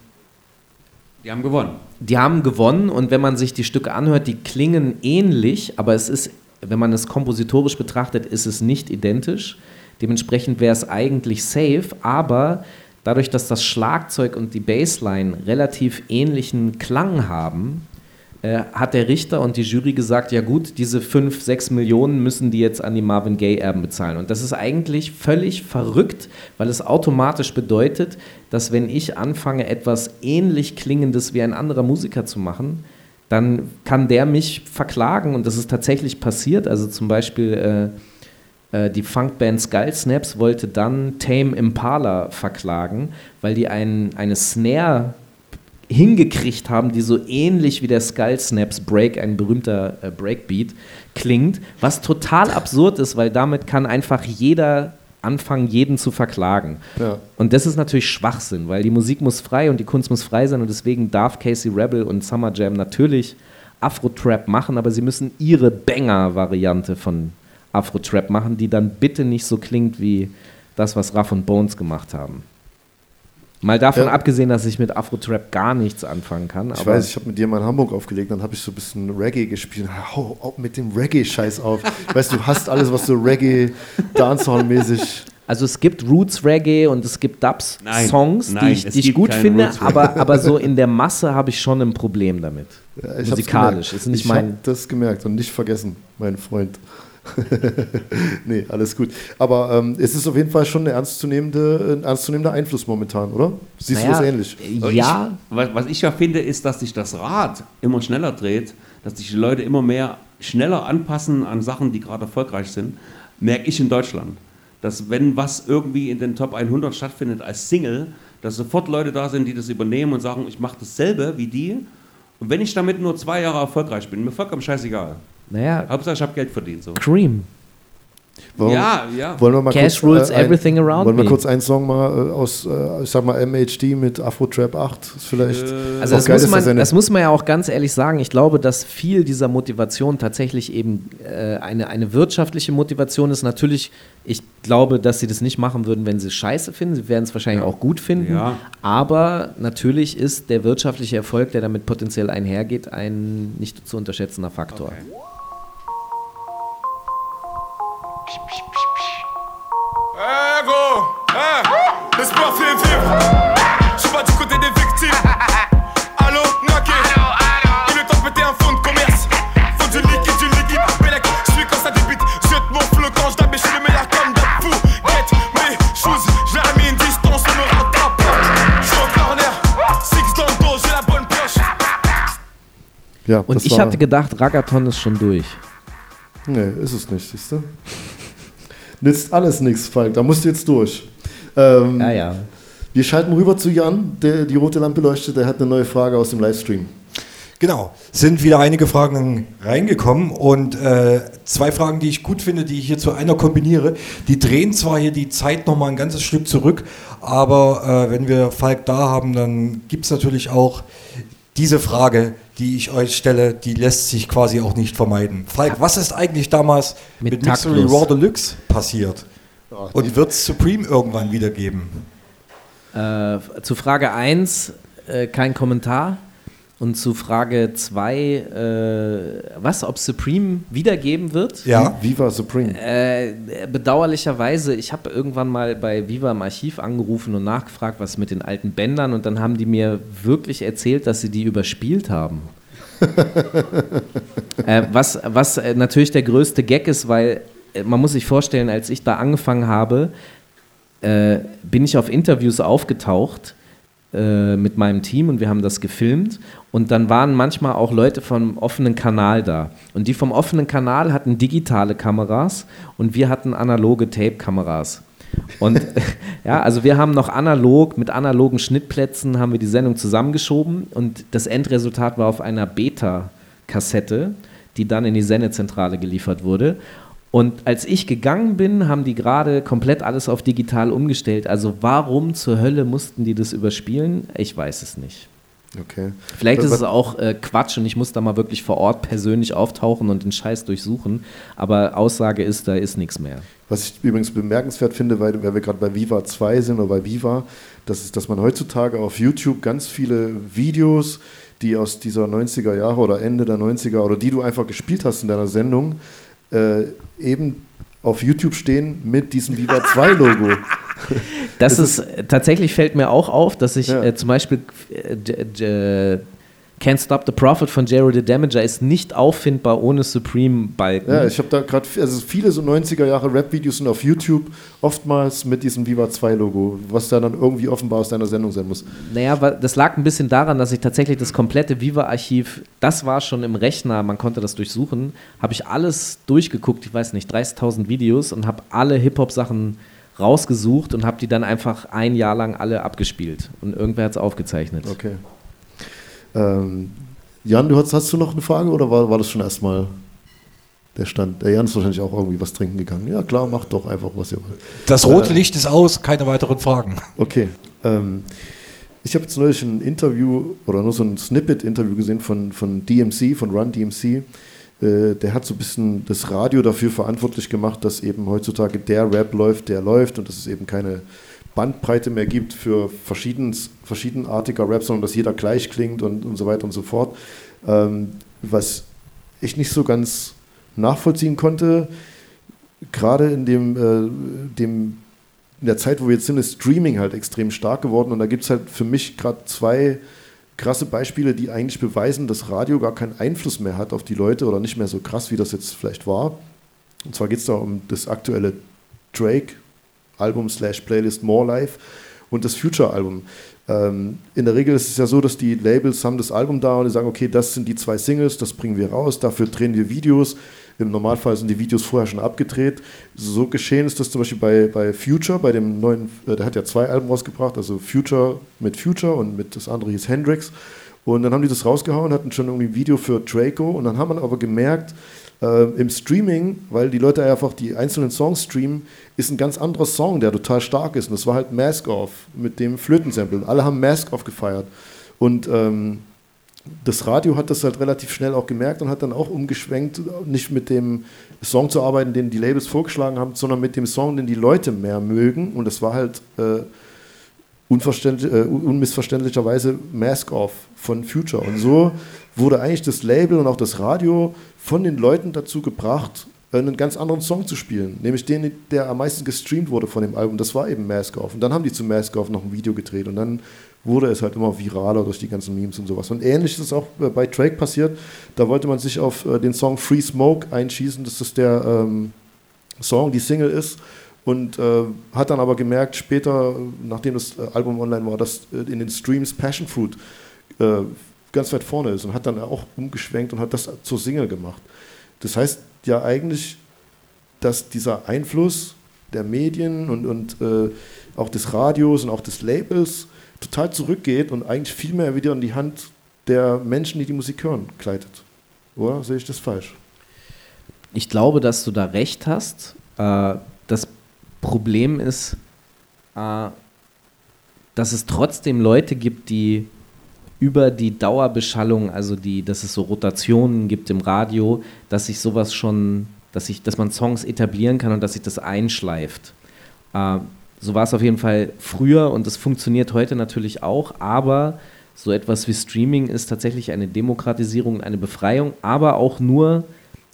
Die haben gewonnen. die haben gewonnen und wenn man sich die Stücke anhört, die klingen ähnlich, aber es ist, wenn man es kompositorisch betrachtet, ist es nicht identisch. Dementsprechend wäre es eigentlich safe, aber dadurch, dass das Schlagzeug und die Bassline relativ ähnlichen Klang haben, äh, hat der Richter und die Jury gesagt, ja gut, diese 5, 6 Millionen müssen die jetzt an die Marvin Gaye-Erben bezahlen. Und das ist eigentlich völlig verrückt, weil es automatisch bedeutet, dass wenn ich anfange, etwas ähnlich Klingendes wie ein anderer Musiker zu machen, dann kann der mich verklagen und das ist tatsächlich passiert. Also zum Beispiel äh, äh, die Funkband Skull Snaps wollte dann Tame Impala verklagen, weil die ein, eine Snare hingekriegt haben, die so ähnlich wie der Skull Snaps Break, ein berühmter äh, Breakbeat, klingt, was total absurd ist, weil damit kann einfach jeder anfangen, jeden zu verklagen. Ja. Und das ist natürlich Schwachsinn, weil die Musik muss frei und die Kunst muss frei sein und deswegen darf Casey Rebel und Summer Jam natürlich Afro-Trap machen, aber sie müssen ihre Banger-Variante von Afro-Trap machen, die dann bitte nicht so klingt wie das, was Ruff und Bones gemacht haben. Mal davon Ja. abgesehen, dass ich mit Afro-Trap gar nichts anfangen kann. Ich aber weiß, ich habe mit dir mal in Hamburg aufgelegt, dann habe ich so ein bisschen Reggae gespielt. Hau auf mit dem Reggae-Scheiß auf. Ich weiß, du hast alles, was so Reggae, Dancehall-mäßig. Also es gibt Roots Reggae und es gibt Dubs Nein, Songs, die ich, die ich gut finde, aber, aber so in der Masse habe ich schon ein Problem damit. Ja, Musikalisch ist nicht ich habe mein das gemerkt und nicht vergessen, mein Freund. nee, alles gut. Aber ähm, es ist auf jeden Fall schon eine ernstzunehmende, ein ernstzunehmender Einfluss momentan, oder? Siehst du Naja, das ähnlich? Aber Ja, Ich, was, was ich ja finde, ist, dass sich das Rad immer schneller dreht, dass sich die Leute immer mehr schneller anpassen an Sachen, die gerade erfolgreich sind. Merke ich in Deutschland. Dass wenn was irgendwie in den Top 100 stattfindet als Single, dass sofort Leute da sind, die das übernehmen und sagen, ich mache dasselbe wie die. Und wenn ich damit nur zwei Jahre erfolgreich bin, mir vollkommen scheißegal. Naja, Hauptsache, ich habe Geld verdient. So. Cream. Warum- Ja, ja. Wollen wir mal Cash kurz, rules äh, ein- everything around Wollen wir me. kurz einen Song mal äh, aus, äh, ich sag mal, MHD mit Afro Trap 8? Ist vielleicht. Also auch das geil, muss, man, das muss man ja auch ganz ehrlich sagen. Ich glaube, dass viel dieser Motivation tatsächlich eben äh, eine, eine wirtschaftliche Motivation ist. Natürlich, ich glaube, dass sie das nicht machen würden, wenn sie es scheiße finden. Sie werden es wahrscheinlich auch gut finden. Ja. Aber natürlich ist der wirtschaftliche Erfolg, der damit potenziell einhergeht, ein nicht zu unterschätzender Faktor. Eh gros, eh, l'espoir fait vivre. Je suis du côté des victimes. Allô, Il est temps de péter un fonds de commerce. Faut du liquide, du liquide. Ah, suis quand ça mon quand comme d'un mis une distance, corner, six dans j'ai la bonne pioche. Ja, Und ich hatte gedacht, Ragaton ist schon durch. Nee, ist es nicht, siehst du? Nützt alles nichts, Falk. Da musst du jetzt durch. Ähm, Ja, ja. Wir schalten rüber zu Jan, der die rote Lampe leuchtet. Der hat eine neue Frage aus dem Livestream. Genau, sind wieder einige Fragen reingekommen und äh, zwei Fragen, die ich gut finde, die ich hier zu einer kombiniere. Die drehen zwar hier die Zeit nochmal ein ganzes Stück zurück, aber äh, wenn wir Falk da haben, dann gibt es natürlich auch diese Frage, die ich euch stelle, die lässt sich quasi auch nicht vermeiden. Falk, was ist eigentlich damals Mit mit, Mixery. Raw Deluxe passiert? Und wird es Supreme irgendwann wieder geben? Äh, zu Frage 1 äh, kein Kommentar. Und zu Frage 2, äh, was, ob Supreme wiedergeben wird? Ja. Viva Supreme. Äh, bedauerlicherweise, ich habe irgendwann mal bei Viva im Archiv angerufen und nachgefragt, was mit den alten Bändern und dann haben die mir wirklich erzählt, dass sie die überspielt haben. äh, was was äh, natürlich der größte Gag ist, weil äh, man muss sich vorstellen, als ich da angefangen habe, äh, bin ich auf Interviews aufgetaucht äh, mit meinem Team und wir haben das gefilmt und dann waren manchmal auch Leute vom offenen Kanal da und die vom offenen Kanal hatten digitale Kameras und wir hatten analoge Tape-Kameras. Und ja, also wir haben noch analog, mit analogen Schnittplätzen haben wir die Sendung zusammengeschoben und das Endresultat war auf einer Beta-Kassette, die dann in die Sendezentrale geliefert wurde. Und als ich gegangen bin, haben die gerade komplett alles auf digital umgestellt. Also warum zur Hölle mussten die das überspielen? Ich weiß es nicht. Okay. Vielleicht ist es auch äh, Quatsch und ich muss da mal wirklich vor Ort persönlich auftauchen und den Scheiß durchsuchen. Aber Aussage ist, da ist nichts mehr. Was ich übrigens bemerkenswert finde, weil, weil wir gerade bei Viva 2 sind oder bei Viva, das ist, dass man heutzutage auf YouTube ganz viele Videos, die aus dieser 90er Jahre oder Ende der 90er oder die du einfach gespielt hast in deiner Sendung, äh, eben auf YouTube stehen mit diesem Viva 2 Logo. Das Es ist, tatsächlich fällt mir auch auf, dass ich Ja. äh, zum Beispiel äh, Can't Stop the Prophet von Jared the Damager ist nicht auffindbar ohne Supreme-Balken. Ja, ich habe da gerade, also viele so 90er Jahre Rap-Videos sind auf YouTube, oftmals mit diesem Viva 2 Logo, was da dann irgendwie offenbar aus deiner Sendung sein muss. Naja, das lag ein bisschen daran, dass ich tatsächlich das komplette Viva-Archiv, das war schon im Rechner, man konnte das durchsuchen, habe ich alles durchgeguckt, ich weiß nicht, 30.000 Videos und habe alle Hip-Hop-Sachen rausgesucht und habe die dann einfach ein Jahr lang alle abgespielt. Und irgendwer hat es aufgezeichnet. Okay. Ähm, Jan, du hast, hast du noch eine Frage oder war, war das schon erstmal der Stand? Der Jan ist wahrscheinlich auch irgendwie was trinken gegangen. Ja, klar, macht doch einfach, was ihr wollt. Das rote Licht ist aus, keine weiteren Fragen. Okay. Ähm, ich habe jetzt neulich ein Interview oder nur so ein Snippet-Interview gesehen von, von DMC, von Run DMC. Äh, der hat so ein bisschen das Radio dafür verantwortlich gemacht, dass eben heutzutage der Rap läuft, der läuft und dass es eben keine Bandbreite mehr gibt für verschiedenartiger Rap, sondern dass jeder gleich klingt und, und so weiter und so fort. Ähm, was ich nicht so ganz nachvollziehen konnte, gerade in dem, äh, dem in der Zeit, wo wir jetzt sind, ist Streaming halt extrem stark geworden und da gibt es halt für mich gerade zwei krasse Beispiele, die eigentlich beweisen, dass Radio gar keinen Einfluss mehr hat auf die Leute oder nicht mehr so krass, wie das jetzt vielleicht war. Und zwar geht es da um das aktuelle Drake-Album slash Playlist More Life und das Future-Album. Ähm, in der Regel ist es ja so, dass die Labels haben das Album da und die sagen, okay, das sind die zwei Singles, das bringen wir raus, dafür drehen wir Videos. Im Normalfall sind die Videos vorher schon abgedreht. So geschehen ist das zum Beispiel bei, bei Future, bei dem neuen, äh, der hat ja zwei Alben rausgebracht, also Future mit Future und mit das andere hieß Hendrix. Und dann haben die das rausgehauen, hatten schon irgendwie ein Video für Draco und dann haben wir aber gemerkt, äh, im Streaming, weil die Leute einfach die einzelnen Songs streamen, ist ein ganz anderer Song, der total stark ist. Und das war halt Mask Off mit dem Flötensample. Alle haben Mask Off gefeiert. Und ähm, das Radio hat das halt relativ schnell auch gemerkt und hat dann auch umgeschwenkt, nicht mit dem Song zu arbeiten, den die Labels vorgeschlagen haben, sondern mit dem Song, den die Leute mehr mögen. Und das war halt äh, unverständlich, äh, un- unmissverständlicherweise Mask Off von Future. Und so wurde eigentlich das Label und auch das Radio von den Leuten dazu gebracht, einen ganz anderen Song zu spielen, nämlich den, der am meisten gestreamt wurde von dem Album. Das war eben Mask Off. Und dann haben die zu Mask Off noch ein Video gedreht und dann wurde es halt immer viraler durch die ganzen Memes und sowas. Und ähnlich ist es auch äh, bei Drake passiert. Da wollte man sich auf äh, den Song Free Smoke einschießen, das der ähm, Song, die Single ist. Und äh, hat dann aber gemerkt, später, nachdem das äh, Album online war, dass in den Streams Passion Fruit äh, ganz weit vorne ist und hat dann auch umgeschwenkt und hat das zur Single gemacht. Das heißt ja eigentlich, dass dieser Einfluss der Medien und, und äh, auch des Radios und auch des Labels total zurückgeht und eigentlich viel mehr wieder in die Hand der Menschen, die die Musik hören, gleitet. Oder sehe ich das falsch? Ich glaube, dass du da recht hast. Äh, das Problem ist, äh, dass es trotzdem Leute gibt, die über die Dauerbeschallung, also die, dass es so Rotationen gibt im Radio, dass sich sowas schon, dass sich, dass man Songs etablieren kann und dass sich das einschleift. Äh, so war es auf jeden Fall früher und es funktioniert heute natürlich auch, aber so etwas wie Streaming ist tatsächlich eine Demokratisierung, eine Befreiung, aber auch nur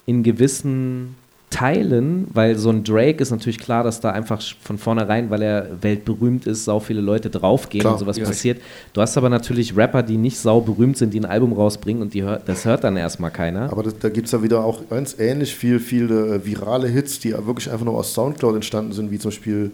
in gewissen Teilen, weil so ein Drake ist natürlich klar, dass da einfach von vornherein, weil er weltberühmt ist, sau viele Leute draufgehen Klar, und sowas ja. passiert. Du hast aber natürlich Rapper, die nicht sau berühmt sind, die ein Album rausbringen und die hört, das hört dann erstmal keiner. Aber das, da gibt es ja wieder auch ganz ähnlich viel, viele äh, virale Hits, die wirklich einfach nur aus Soundcloud entstanden sind, wie zum Beispiel,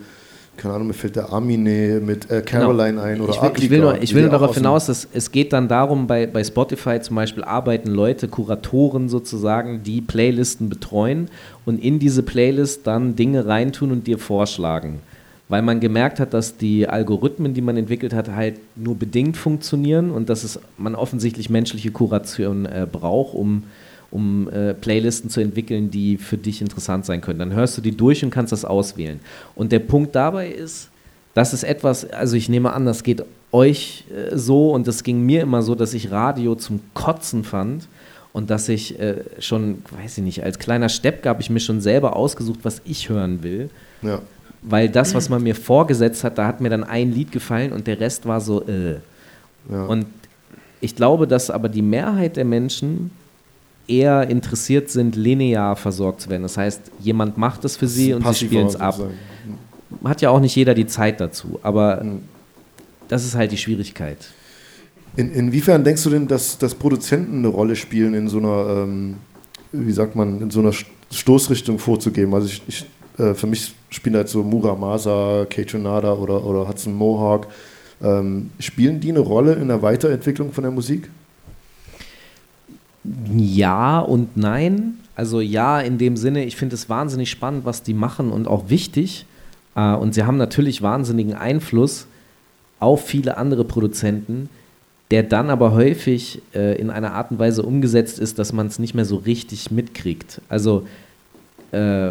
keine Ahnung, mir fällt der Armine mit äh, Caroline ein oder Genau. ich will, ich will nur, ich will nur darauf hinaus, dass es geht dann darum, bei, bei Spotify zum Beispiel arbeiten Leute, Kuratoren sozusagen, die Playlisten betreuen und in diese Playlist dann Dinge reintun und dir vorschlagen. Weil man gemerkt hat, dass die Algorithmen, die man entwickelt hat, halt nur bedingt funktionieren und dass es, man offensichtlich menschliche Kuration äh, braucht, um, um äh, Playlisten zu entwickeln, die für dich interessant sein können. Dann hörst du die durch und kannst das auswählen. Und der Punkt dabei ist, das ist etwas, also ich nehme an, das geht euch äh, so und das ging mir immer so, dass ich Radio zum Kotzen fand und dass ich äh, schon, weiß ich nicht, als kleiner Stepp habe ich mir schon selber ausgesucht, was ich hören will, Ja. weil das, was man mir vorgesetzt hat, da hat mir dann ein Lied gefallen und der Rest war so, äh. Ja. Und ich glaube, dass aber die Mehrheit der Menschen eher interessiert sind, linear versorgt zu werden. Das heißt, jemand macht es für sie und sie spielen es ab hat ja auch nicht jeder die Zeit dazu, aber Mhm. das ist halt die Schwierigkeit. In, inwiefern denkst du denn, dass, dass Produzenten eine Rolle spielen, in so einer, ähm, wie sagt man, in so einer St- Stoßrichtung vorzugeben? Also ich, ich, äh, für mich spielen halt so Muramasa, Keitronada oder, oder Hudson Mohawk. Ähm, spielen die eine Rolle in der Weiterentwicklung von der Musik? Ja und nein. Also ja, in dem Sinne, ich finde es wahnsinnig spannend, was die machen und auch wichtig. Äh, und sie haben natürlich wahnsinnigen Einfluss auf viele andere Produzenten, der dann aber häufig äh, in einer Art und Weise umgesetzt ist, dass man es nicht mehr so richtig mitkriegt. Also äh,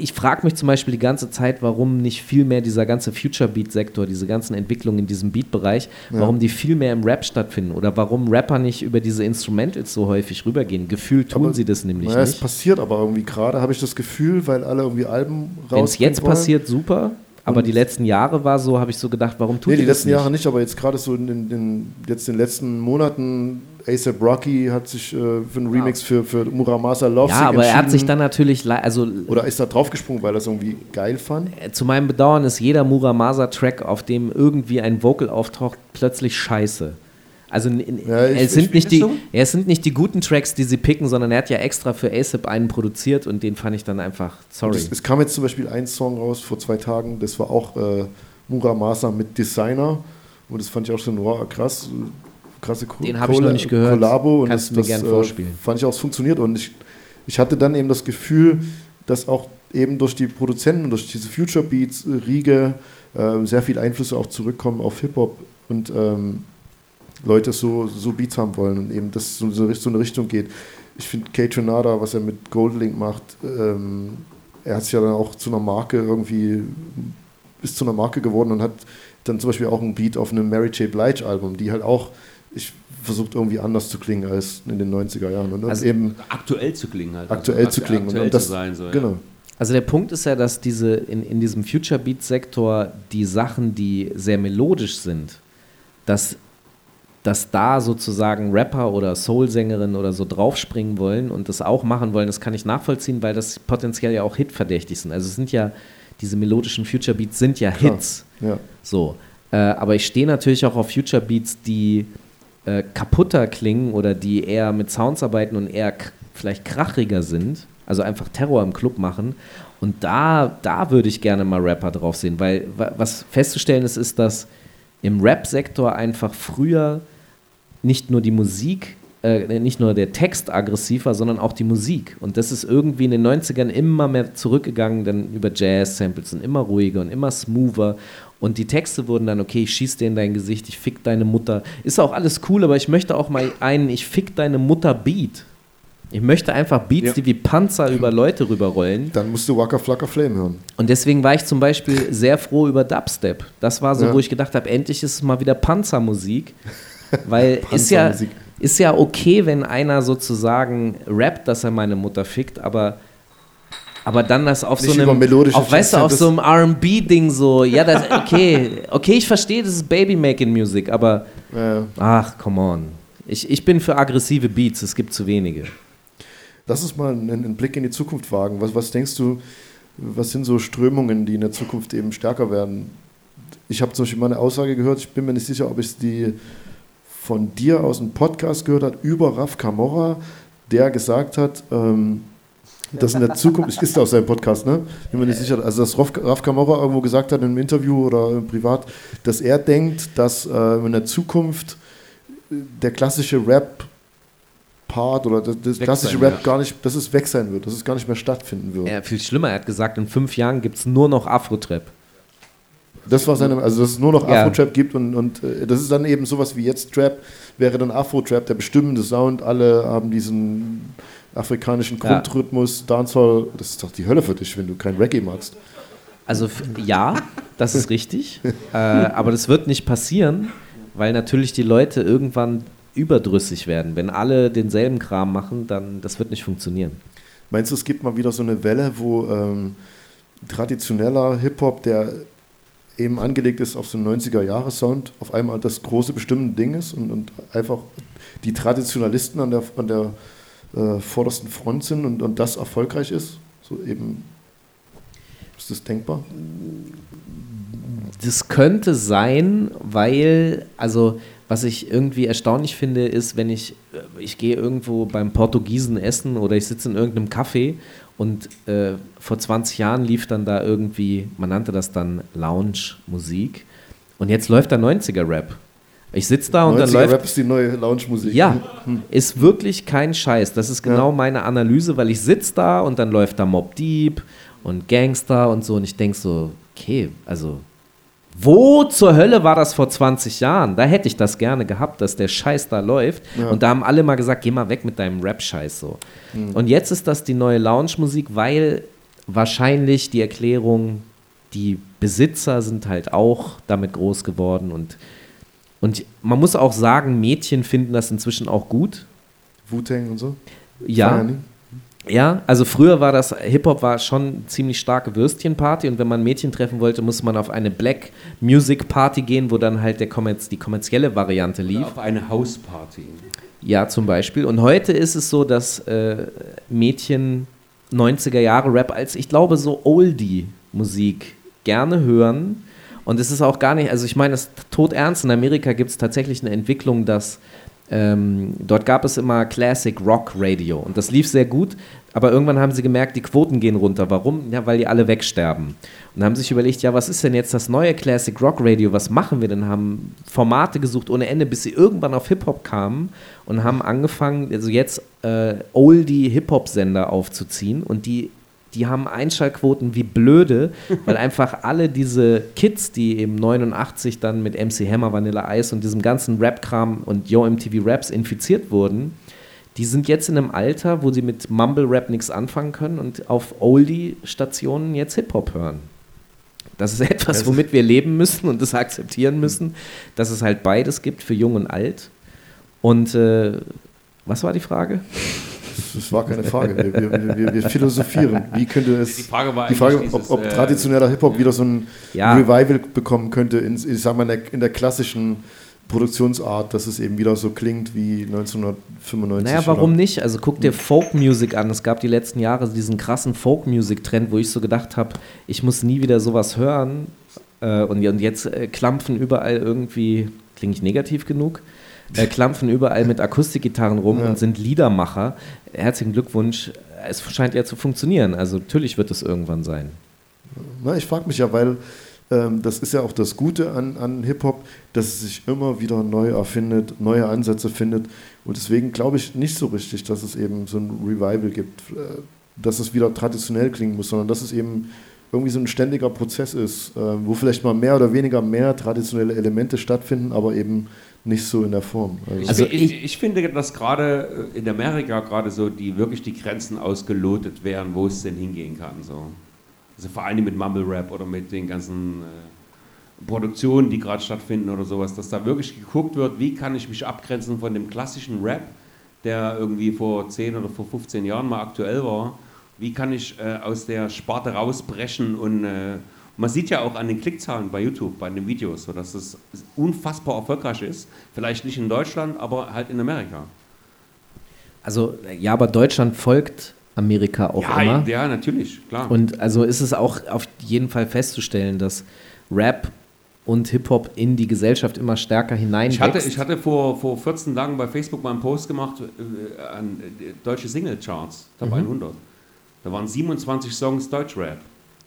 ich frage mich zum Beispiel die ganze Zeit, warum nicht viel mehr dieser ganze Future-Beat-Sektor, diese ganzen Entwicklungen in diesem Beat-Bereich, warum die viel mehr im Rap stattfinden oder warum Rapper nicht über diese Instrumentals so häufig rübergehen. Gefühlt tun Aber- sie das nämlich Naja, es nicht. passiert aber irgendwie gerade, habe ich das Gefühl, weil alle irgendwie Alben raus. Wenn es jetzt passiert, super. Aber die letzten Jahre war so, habe ich so gedacht, warum tut Nee, die letzten nicht? Jahre nicht, aber jetzt gerade so in, in, in jetzt in den letzten Monaten, ASAP Rocky hat sich äh, für einen Remix für, für Muramasa Love Ja, aber er hat sich dann natürlich, also Oder ist da draufgesprungen, weil er es irgendwie geil fand? äh, zu meinem Bedauern ist jeder Muramasa-Track, auf dem irgendwie ein Vocal auftaucht, plötzlich scheiße. Also Ja, ich- es, sind ich- nicht die, so? es sind nicht die guten Tracks, die sie picken, sondern er hat ja extra für ASAP einen produziert und den fand ich dann einfach, sorry. Es, es kam jetzt zum Beispiel ein Song raus vor zwei Tagen, das war auch äh, Muramasa mit Designer. Und das fand ich auch schon wow, krass. Äh, Krasse Ko Den hab ich noch nicht gehört. Kollabo. Und Kannst das, mir das, gern vorspielen. Fand ich auch, es funktioniert. Und ich, ich hatte dann eben das Gefühl, dass auch eben durch die Produzenten, durch diese Future Beats, äh, Riege, äh, sehr viel Einflüsse auch zurückkommen auf Hip-Hop und ähm, Leute so, so Beats haben wollen und eben das so, so so eine Richtung geht. Ich finde Kate Tronada, was er mit Goldlink macht, ähm, er hat sich ja dann auch zu einer Marke irgendwie, ist zu einer Marke geworden und hat dann zum Beispiel auch einen Beat auf einem Mary J. Blige Album, die halt auch, ich versucht irgendwie anders zu klingen als in den 90er Jahren und Also eben Aktuell zu klingen halt. aktuell Also zu klingen. Aktuell und das, zu sein. So, ja. genau. Also der Punkt ist ja, dass diese in, in diesem Future Beat Sektor die Sachen, die sehr melodisch sind, dass, dass da sozusagen Rapper oder Soul-Sängerinnen oder so draufspringen wollen und das auch machen wollen, das kann ich nachvollziehen, weil das potenziell ja auch hitverdächtig sind. Also es sind ja, diese melodischen Future Beats sind ja Klar. Hits. Ja. So. Äh, aber ich stehe natürlich auch auf Future Beats, die äh, kaputter klingen oder die eher mit Sounds arbeiten und eher vielleicht krachiger sind, also einfach Terror im Club machen. Und da, da würde ich gerne mal Rapper drauf sehen, weil wa- was festzustellen ist, ist, dass im Rap-Sektor einfach früher nicht nur die Musik, äh, nicht nur der Text aggressiv war, sondern auch die Musik. Und das ist irgendwie in den 90ern immer mehr zurückgegangen, dann über Jazz-Samples und immer ruhiger und immer smoother. Und die Texte wurden dann, okay, ich schieß dir in dein Gesicht, ich fick deine Mutter. Ist auch alles cool, aber ich möchte auch mal einen, ich fick deine Mutter Beat. Ich möchte einfach Beats, Ja. die wie Panzer über Leute rüberrollen. Dann musst du Waka Flocka Flame hören. Und deswegen war ich zum Beispiel sehr froh über Dubstep. Das war so, Ja. wo ich gedacht habe, endlich ist es mal wieder Panzermusik. Weil ist ja, Panzermusik. ist ja okay, wenn einer sozusagen rappt, dass er meine Mutter fickt, aber, aber dann das auf Nicht so einem, auf, weißt du, auf so einem R&B-Ding so, ja, das, okay, okay, ich verstehe, das ist Baby-Making-Music, aber Äh, ach, come on. Ich, ich bin für aggressive Beats, es gibt zu wenige. lass uns mal einen, einen Blick in die Zukunft wagen. Was, was denkst du, was sind so Strömungen, die in der Zukunft eben stärker werden? Ich habe zum Beispiel mal eine Aussage gehört, ich bin mir nicht sicher, ob ich die von dir aus einem Podcast gehört habe, über Raf Camorra, der gesagt hat, ähm, dass in der Zukunft, ist aus seinem Podcast, ne? Bin mir nicht sicher, also dass Raf, Raf Camorra irgendwo gesagt hat in einem Interview oder privat, dass er denkt, dass äh, in der Zukunft äh, der klassische Rap Part oder das, das klassische sein Rap wird. gar nicht, dass es weg sein wird, dass es gar nicht mehr stattfinden wird. Ja, viel schlimmer, er hat gesagt, in fünf Jahren gibt es nur noch Afro-Trap. Das war seine, also dass es nur noch Ja. Afro-Trap gibt und, und äh, das ist dann eben sowas wie jetzt Trap, wäre dann Afro-Trap, der bestimmende Sound, alle haben diesen afrikanischen Ja. Grundrhythmus, Dancehall, das ist doch die Hölle für dich, wenn du kein Reggae magst. Also ja, das ist richtig. äh, aber das wird nicht passieren, weil natürlich die Leute irgendwann überdrüssig werden. Wenn alle denselben Kram machen, dann das wird nicht funktionieren. Meinst du, es gibt mal wieder so eine Welle, wo ähm, traditioneller Hip-Hop, der eben angelegt ist auf so einen 90er-Jahre-Sound, auf einmal das große bestimmende Ding ist und, und einfach die Traditionalisten an der, an der äh, vordersten Front sind und, und das erfolgreich ist? So eben, ist das denkbar? Das könnte sein, weil, also was ich irgendwie erstaunlich finde, ist, wenn ich, äh, ich gehe irgendwo beim Portugiesen essen oder ich sitze in irgendeinem Café und äh, vor 20 Jahren lief dann da irgendwie, man nannte das dann Lounge-Musik und jetzt läuft da 90er-Rap. Ich sitze da und dann 90er läuft Rap ist die neue Lounge-Musik. ja, ist wirklich kein Scheiß. Das ist genau Ja. meine Analyse, weil ich sitze da und dann läuft da Mob Deep und Gangster und so und ich denke so, okay, also wo zur Hölle war das vor 20 Jahren? Da hätte ich das gerne gehabt, dass der Scheiß da läuft. Ja. Und da haben alle mal gesagt, geh mal weg mit deinem Rap-Scheiß so. Und jetzt ist das die neue Lounge-Musik, weil wahrscheinlich die Erklärung, die Besitzer sind halt auch damit groß geworden und und man muss auch sagen, Mädchen finden das inzwischen auch gut. Wu-Tang und so? Ja, ja. Also früher war das, Hip-Hop war schon eine ziemlich starke Würstchenparty und wenn man Mädchen treffen wollte, musste man auf eine Black Music Party gehen, wo dann halt der Kommerz, die kommerzielle Variante lief. Auf eine Hausparty. Ja, zum Beispiel. Und heute ist es so, dass äh, Mädchen 90er Jahre Rap als, ich glaube, so Oldie-Musik gerne hören. Und es ist auch gar nicht, also ich meine, es ist tot ernst. In Amerika gibt es tatsächlich eine Entwicklung, dass ähm, dort gab es immer Classic Rock Radio und das lief sehr gut, aber irgendwann haben sie gemerkt, die Quoten gehen runter. Warum? Ja, weil die alle wegsterben. Und haben sich überlegt, ja, was ist denn jetzt das neue Classic Rock Radio? Was machen wir denn? Haben Formate gesucht ohne Ende, bis sie irgendwann auf Hip-Hop kamen und haben angefangen, also jetzt äh, Oldie-Hip-Hop-Sender aufzuziehen und die die haben Einschaltquoten wie blöde, weil einfach alle diese Kids, die eben 89 dann mit MC Hammer, Vanilla Ice und diesem ganzen Rap-Kram und Yo MTV Raps infiziert wurden, die sind jetzt in einem Alter, wo sie mit Mumble Rap nichts anfangen können und auf Oldie-Stationen jetzt Hip-Hop hören. Das ist etwas, womit wir leben müssen und das akzeptieren müssen, dass es halt beides gibt für Jung und Alt. Und äh, was war die Frage? Das war keine Frage. Wir, wir, wir, wir philosophieren. Wie könnte es. Die Frage war die Frage eigentlich ob, dieses, ob äh, traditioneller Hip-Hop wieder so ein Ja. Revival bekommen könnte, in, ich sag mal, in der, in der klassischen Produktionsart, dass es eben wieder so klingt wie 1995. Naja, warum oder? nicht? Also guck dir Folk-Music an. Es gab die letzten Jahre diesen krassen Folk-Music-Trend, wo ich so gedacht habe, ich muss nie wieder sowas hören. Äh, und, und jetzt äh, klampfen überall irgendwie, klinge ich negativ genug, äh, klampfen überall mit Akustikgitarren rum Ja. und sind Liedermacher. Herzlichen Glückwunsch. Es scheint ja zu funktionieren. Also natürlich wird es irgendwann sein. Na, ich frage mich ja, weil ähm, das ist ja auch das Gute an, an Hip-Hop, dass es sich immer wieder neu erfindet, neue Ansätze findet. Und deswegen glaube ich nicht so richtig, dass es eben so ein Revival gibt, äh, dass es wieder traditionell klingen muss, sondern dass es eben irgendwie so ein ständiger Prozess ist, äh, wo vielleicht mal mehr oder weniger mehr traditionelle Elemente stattfinden, aber eben nicht so in der Form. Also ich, ich, ich finde, dass gerade in Amerika gerade so die wirklich die Grenzen ausgelotet werden, wo es denn hingehen kann. So. Also vor allem mit Mumble Rap oder mit den ganzen äh, Produktionen, die gerade stattfinden oder sowas, dass da wirklich geguckt wird, wie kann ich mich abgrenzen von dem klassischen Rap, der irgendwie vor 10 oder vor 15 Jahren mal aktuell war. Wie kann ich äh, aus der Sparte rausbrechen und äh, man sieht ja auch an den Klickzahlen bei YouTube, bei den Videos, so dass es unfassbar erfolgreich ist. Vielleicht nicht in Deutschland, aber halt in Amerika. Also ja, aber Deutschland folgt Amerika auch ja, immer. Ja, natürlich, klar. Und also ist es auch auf jeden Fall festzustellen, dass Rap und Hip-Hop in die Gesellschaft immer stärker hineinwächst. Ich hatte, ich hatte vor, vor 14 Tagen bei Facebook mal einen Post gemacht äh, an äh, deutsche Single-Charts, Top mhm. 100. Da waren 27 Songs Deutschrap.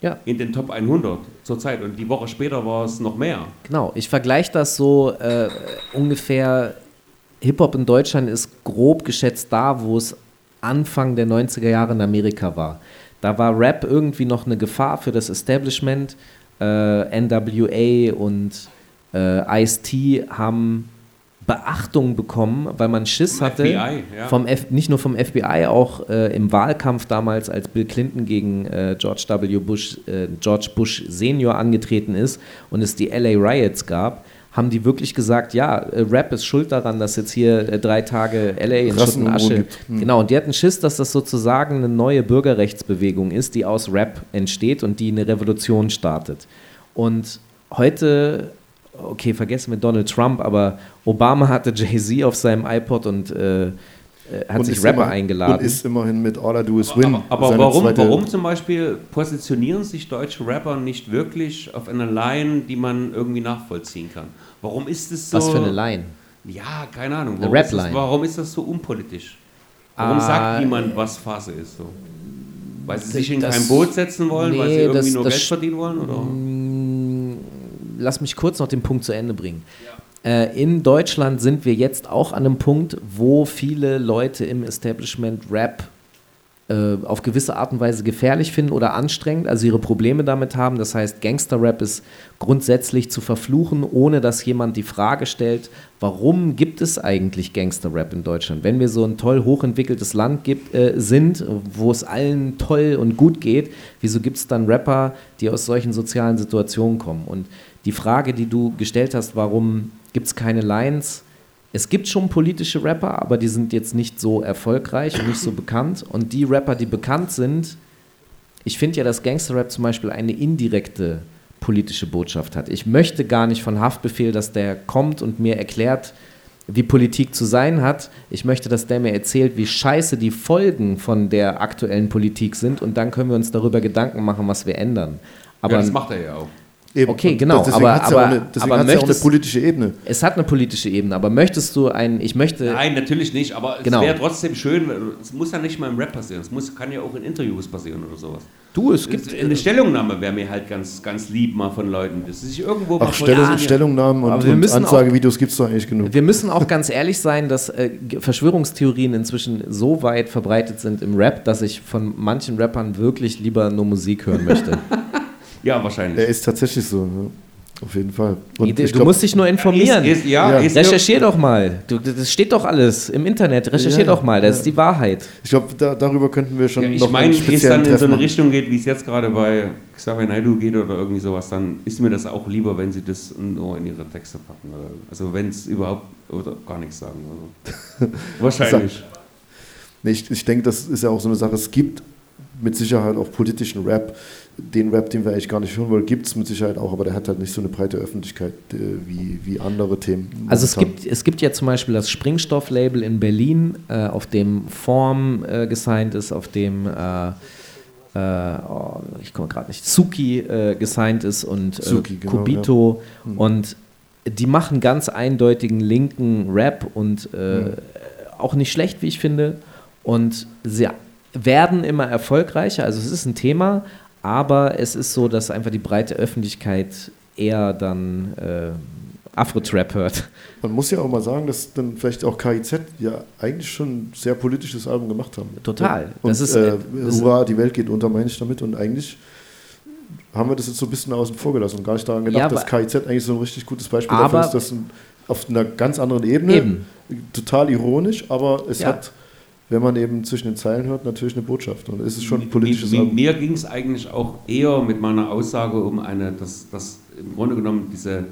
Ja. In den Top 100 zurzeit. Und die Woche später war es noch mehr. Genau, ich vergleiche das so äh, ungefähr. Hip-Hop in Deutschland ist grob geschätzt da, wo es Anfang der 90er Jahre in Amerika war. Da war Rap irgendwie noch eine Gefahr für das Establishment. Äh, NWA und äh, Ice-T haben Beachtung bekommen, weil man Schiss vom hatte. FBI, ja. vom F nicht nur vom FBI, auch äh, im Wahlkampf damals, als Bill Clinton gegen äh, George W. Bush, äh, George Bush Senior angetreten ist und es die LA Riots gab, haben die wirklich gesagt, ja, äh, Rap ist schuld daran, dass jetzt hier äh, drei Tage LA in Schutt und Asche. Hm. Genau, und die hatten Schiss, dass das sozusagen eine neue Bürgerrechtsbewegung ist, die aus Rap entsteht und die eine Revolution startet. Und heute okay, vergessen wir Donald Trump, aber Obama hatte Jay-Z auf seinem iPod und äh, hat und sich Rapper immer, eingeladen. Und ist immerhin mit All I Do Is Win. Aber, aber warum, warum zum Beispiel positionieren sich deutsche Rapper nicht wirklich auf einer Line, die man irgendwie nachvollziehen kann? Warum ist es so? Was für eine Line? Ja, keine Ahnung. Eine Rap-Line. Warum ist das so unpolitisch? Warum ah, sagt niemand, was Phase ist so? Weil sie sich in das, kein Boot setzen wollen, nee, weil sie irgendwie das, nur das Geld verdienen wollen? Oder? Lass mich kurz noch den Punkt zu Ende bringen. Äh, in Deutschland sind wir jetzt auch an einem Punkt, wo viele Leute im Establishment Rap äh, auf gewisse Art und Weise gefährlich finden oder anstrengend, also ihre Probleme damit haben. Das heißt, Gangster-Rap ist grundsätzlich zu verfluchen, ohne dass jemand die Frage stellt, warum gibt es eigentlich Gangster-Rap in Deutschland? Wenn wir so ein toll hochentwickeltes Land gibt, äh, sind, wo es allen toll und gut geht, wieso gibt es dann Rapper, die aus solchen sozialen Situationen kommen? Und die Frage, die du gestellt hast, warum gibt es keine Lines? Es gibt schon politische Rapper, aber die sind jetzt nicht so erfolgreich und nicht so bekannt. Und die Rapper, die bekannt sind, ich finde ja, dass Gangster-Rap zum Beispiel eine indirekte politische Botschaft hat. Ich möchte gar nicht von Haftbefehl, dass der kommt und mir erklärt, wie Politik zu sein hat. Ich möchte, dass der mir erzählt, wie scheiße die Folgen von der aktuellen Politik sind und dann können wir uns darüber Gedanken machen, was wir ändern. Aber ja, das macht er ja auch. Eben. Okay, genau. Deswegen aber, aber, ja eine, deswegen aber möchtest, ja auch eine politische Ebene. Es hat eine politische Ebene, aber möchtest du ein, ich möchte... Nein, natürlich nicht, aber genau. es wäre trotzdem schön, es muss ja nicht mal im Rap passieren, es muss, kann ja auch in Interviews passieren oder sowas. Du, es gibt... Eine Stellungnahme wäre mir halt ganz, ganz lieb mal von Leuten, dass sich irgendwo... Ach, Stellung, ja, Stellungnahmen und, und Ansagevideos gibt es doch eigentlich genug. Wir müssen auch ganz ehrlich sein, dass äh, Verschwörungstheorien inzwischen so weit verbreitet sind im Rap, dass ich von manchen Rappern wirklich lieber nur Musik hören möchte. ja, wahrscheinlich. Er ist tatsächlich so. Ja. Auf jeden Fall. Und du glaub, musst dich nur informieren. Ist, ist, ja, ja. Recherchier doch mal. Du, das steht doch alles im Internet. Recherchier ja, doch mal. Das ist die Wahrheit. Ich glaube, da, darüber könnten wir schon ja, ich noch meine, wenn es dann in so eine Richtung geht, wie es jetzt gerade bei Xavier Naidu geht oder irgendwie sowas, dann ist mir das auch lieber, wenn sie das nur in ihre Texte packen. Also wenn es überhaupt oder gar nichts sagen. Also. Wahrscheinlich. nee, ich, ich denke, das ist ja auch so eine Sache. Es gibt mit Sicherheit auch politischen Rap den Rap, den wir eigentlich gar nicht hören wollen, gibt es mit Sicherheit auch, aber der hat halt nicht so eine breite Öffentlichkeit äh, wie, wie andere Themen. Also es gibt, es gibt ja zum Beispiel das Springstoff-Label in Berlin, äh, auf dem Form äh, gesigned ist, auf dem äh, äh, oh, ich komme gerade nicht, Suki äh, gesigned ist und Suki, genau, Kubito ja. mhm. und die machen ganz eindeutigen linken Rap und mhm. auch nicht schlecht, wie ich finde. Und sie werden immer erfolgreicher, also es ist ein Thema, Aber es ist so, dass einfach die breite Öffentlichkeit eher dann äh, Afro-Trap hört. Man muss ja auch mal sagen, dass dann vielleicht auch KIZ ja eigentlich schon ein sehr politisches Album gemacht haben. Total. Und Das ist, äh, äh, das- Hurra, die Welt geht unter, meine ich damit. Und eigentlich haben wir das jetzt so ein bisschen außen vor gelassen und gar nicht daran gedacht, Ja, dass KIZ eigentlich so ein richtig gutes Beispiel dafür ist, dass ein, auf einer ganz anderen Ebene, Eben. total ironisch, aber es Ja. hat, wenn man eben zwischen den Zeilen hört, natürlich eine Botschaft. Und es ist schon ein politisches mir, mir ging es eigentlich auch eher mit meiner Aussage um eine, dass, dass im Grunde genommen diese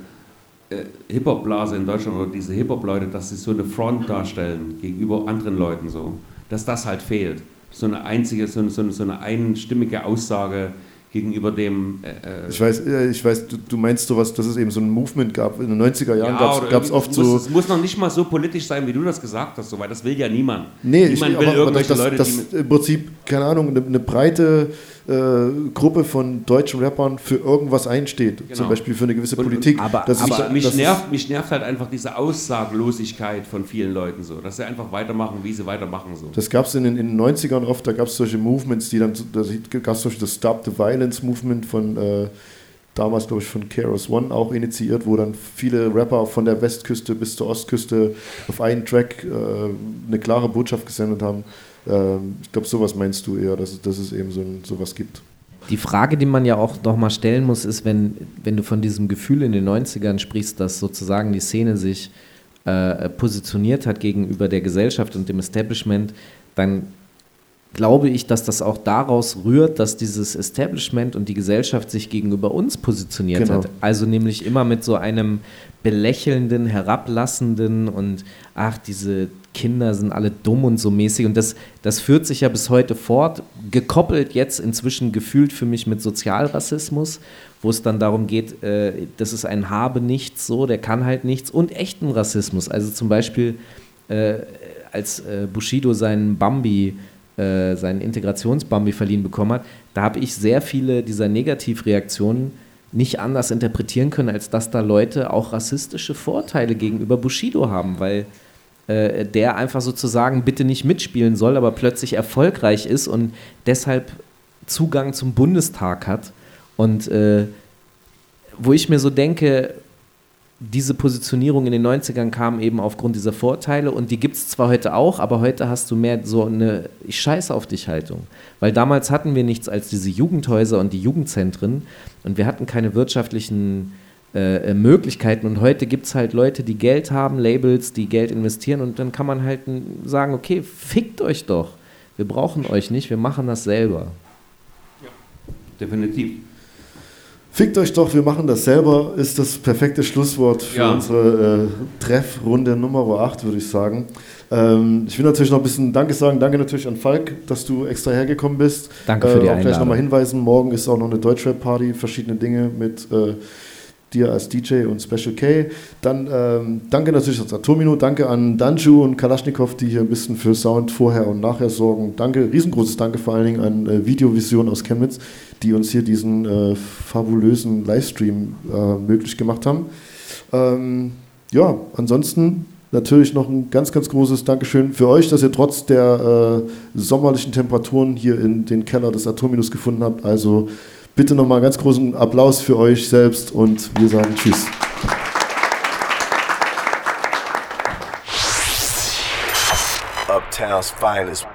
äh, Hip-Hop-Blase in Deutschland oder diese Hip-Hop-Leute, dass sie so eine Front darstellen gegenüber anderen Leuten so, dass das halt fehlt. So eine einzige, so eine, so eine, so eine einstimmige Aussage gegenüber dem äh, Ich weiß, äh, ich weiß du, du meinst sowas, dass es eben so ein Movement gab. In den 90er Jahren Ja, gab es oft muss, so. Es muss noch nicht mal so politisch sein, wie du das gesagt hast, so, weil das will ja niemand. Nee, ich, niemand aber, will aber irgendwelche dass, Leute, dass die mit, im Prinzip, keine Ahnung, eine, eine breite äh, Gruppe von deutschen Rappern für irgendwas einsteht. Genau. Zum Beispiel für eine gewisse Und- und- Politik. aber- Das ist- mich, nervt, mich nervt halt einfach diese Aussaglosigkeit von vielen Leuten so, dass sie einfach weitermachen, wie sie weitermachen so. Das gab es in, den- in den 90ern oft, da gab es solche Movements, die dann, da gab es zum Beispiel das Stop the Violence Movement von, äh, damals glaube ich von Keros One auch initiiert, wo dann viele Rapper von der Westküste bis zur Ostküste auf einen Track äh, eine klare Botschaft gesendet haben. Ähm, ich glaube, sowas meinst du eher, dass, es- dass es eben so ein, sowas gibt. Die Frage, die man ja auch noch mal stellen muss, ist, wenn, wenn du von diesem Gefühl in den 90ern sprichst, dass sozusagen die Szene sich äh, positioniert hat gegenüber der Gesellschaft und dem Establishment, dann glaube ich, dass das auch daraus rührt, dass dieses Establishment und die Gesellschaft sich gegenüber uns positioniert Genau. hat. Also nämlich immer mit so einem belächelnden, herablassenden und ach, diese Kinder sind alle dumm und so mäßig. Und das, das führt sich ja bis heute fort, gekoppelt jetzt inzwischen gefühlt für mich mit Sozialrassismus, wo es dann darum geht, äh, das ist ein Habe nichts so, der kann halt nichts und echten Rassismus. Also zum Beispiel, äh, als äh, Bushido seinen Bambi, äh, seinen Integrationsbambi verliehen bekommen hat, da habe ich sehr viele dieser Negativreaktionen nicht anders interpretieren können, als dass da Leute auch rassistische Vorteile gegenüber Bushido haben, weil äh, der einfach sozusagen bitte nicht mitspielen soll, aber plötzlich erfolgreich ist und deshalb Zugang zum Bundestag hat. Und äh, wo ich mir so denke, diese Positionierung in den 90ern kam eben aufgrund dieser Vorteile und die gibt es zwar heute auch, aber heute hast du mehr so eine Ich scheiße auf dich Haltung. Weil damals hatten wir nichts als diese Jugendhäuser und die Jugendzentren und wir hatten keine wirtschaftlichen äh, Möglichkeiten und heute gibt es halt Leute, die Geld haben, Labels, die Geld investieren und dann kann man halt sagen, okay, fickt euch doch. Wir brauchen euch nicht, wir machen das selber. Definitiv. Fickt euch doch, wir machen das selber, ist das perfekte Schlusswort für Ja. unsere äh, Treffrunde Nummer 8, würde ich sagen. Ähm, ich will natürlich noch ein bisschen Danke sagen. Danke natürlich an Falk, dass du extra hergekommen bist. Danke für die äh, Auch gleich Einladung. nochmal hinweisen, morgen ist auch noch eine Deutschrap-Party, verschiedene Dinge mit äh, dir als DJ und Special K. Dann ähm, danke natürlich an Atomino, danke an Danju und Kalaschnikow, die hier ein bisschen für Sound vorher und nachher sorgen. Danke, riesengroßes Danke vor allen Dingen an äh, Videovision aus Chemnitz, die uns hier diesen äh, fabulösen Livestream äh, möglich gemacht haben. Ähm, ja, ansonsten natürlich noch ein ganz, ganz großes Dankeschön für euch, dass ihr trotz der äh, sommerlichen Temperaturen hier in den Keller des Atominus gefunden habt. Also bitte nochmal ganz großen Applaus für euch selbst und wir sagen Tschüss. Uptown's finest.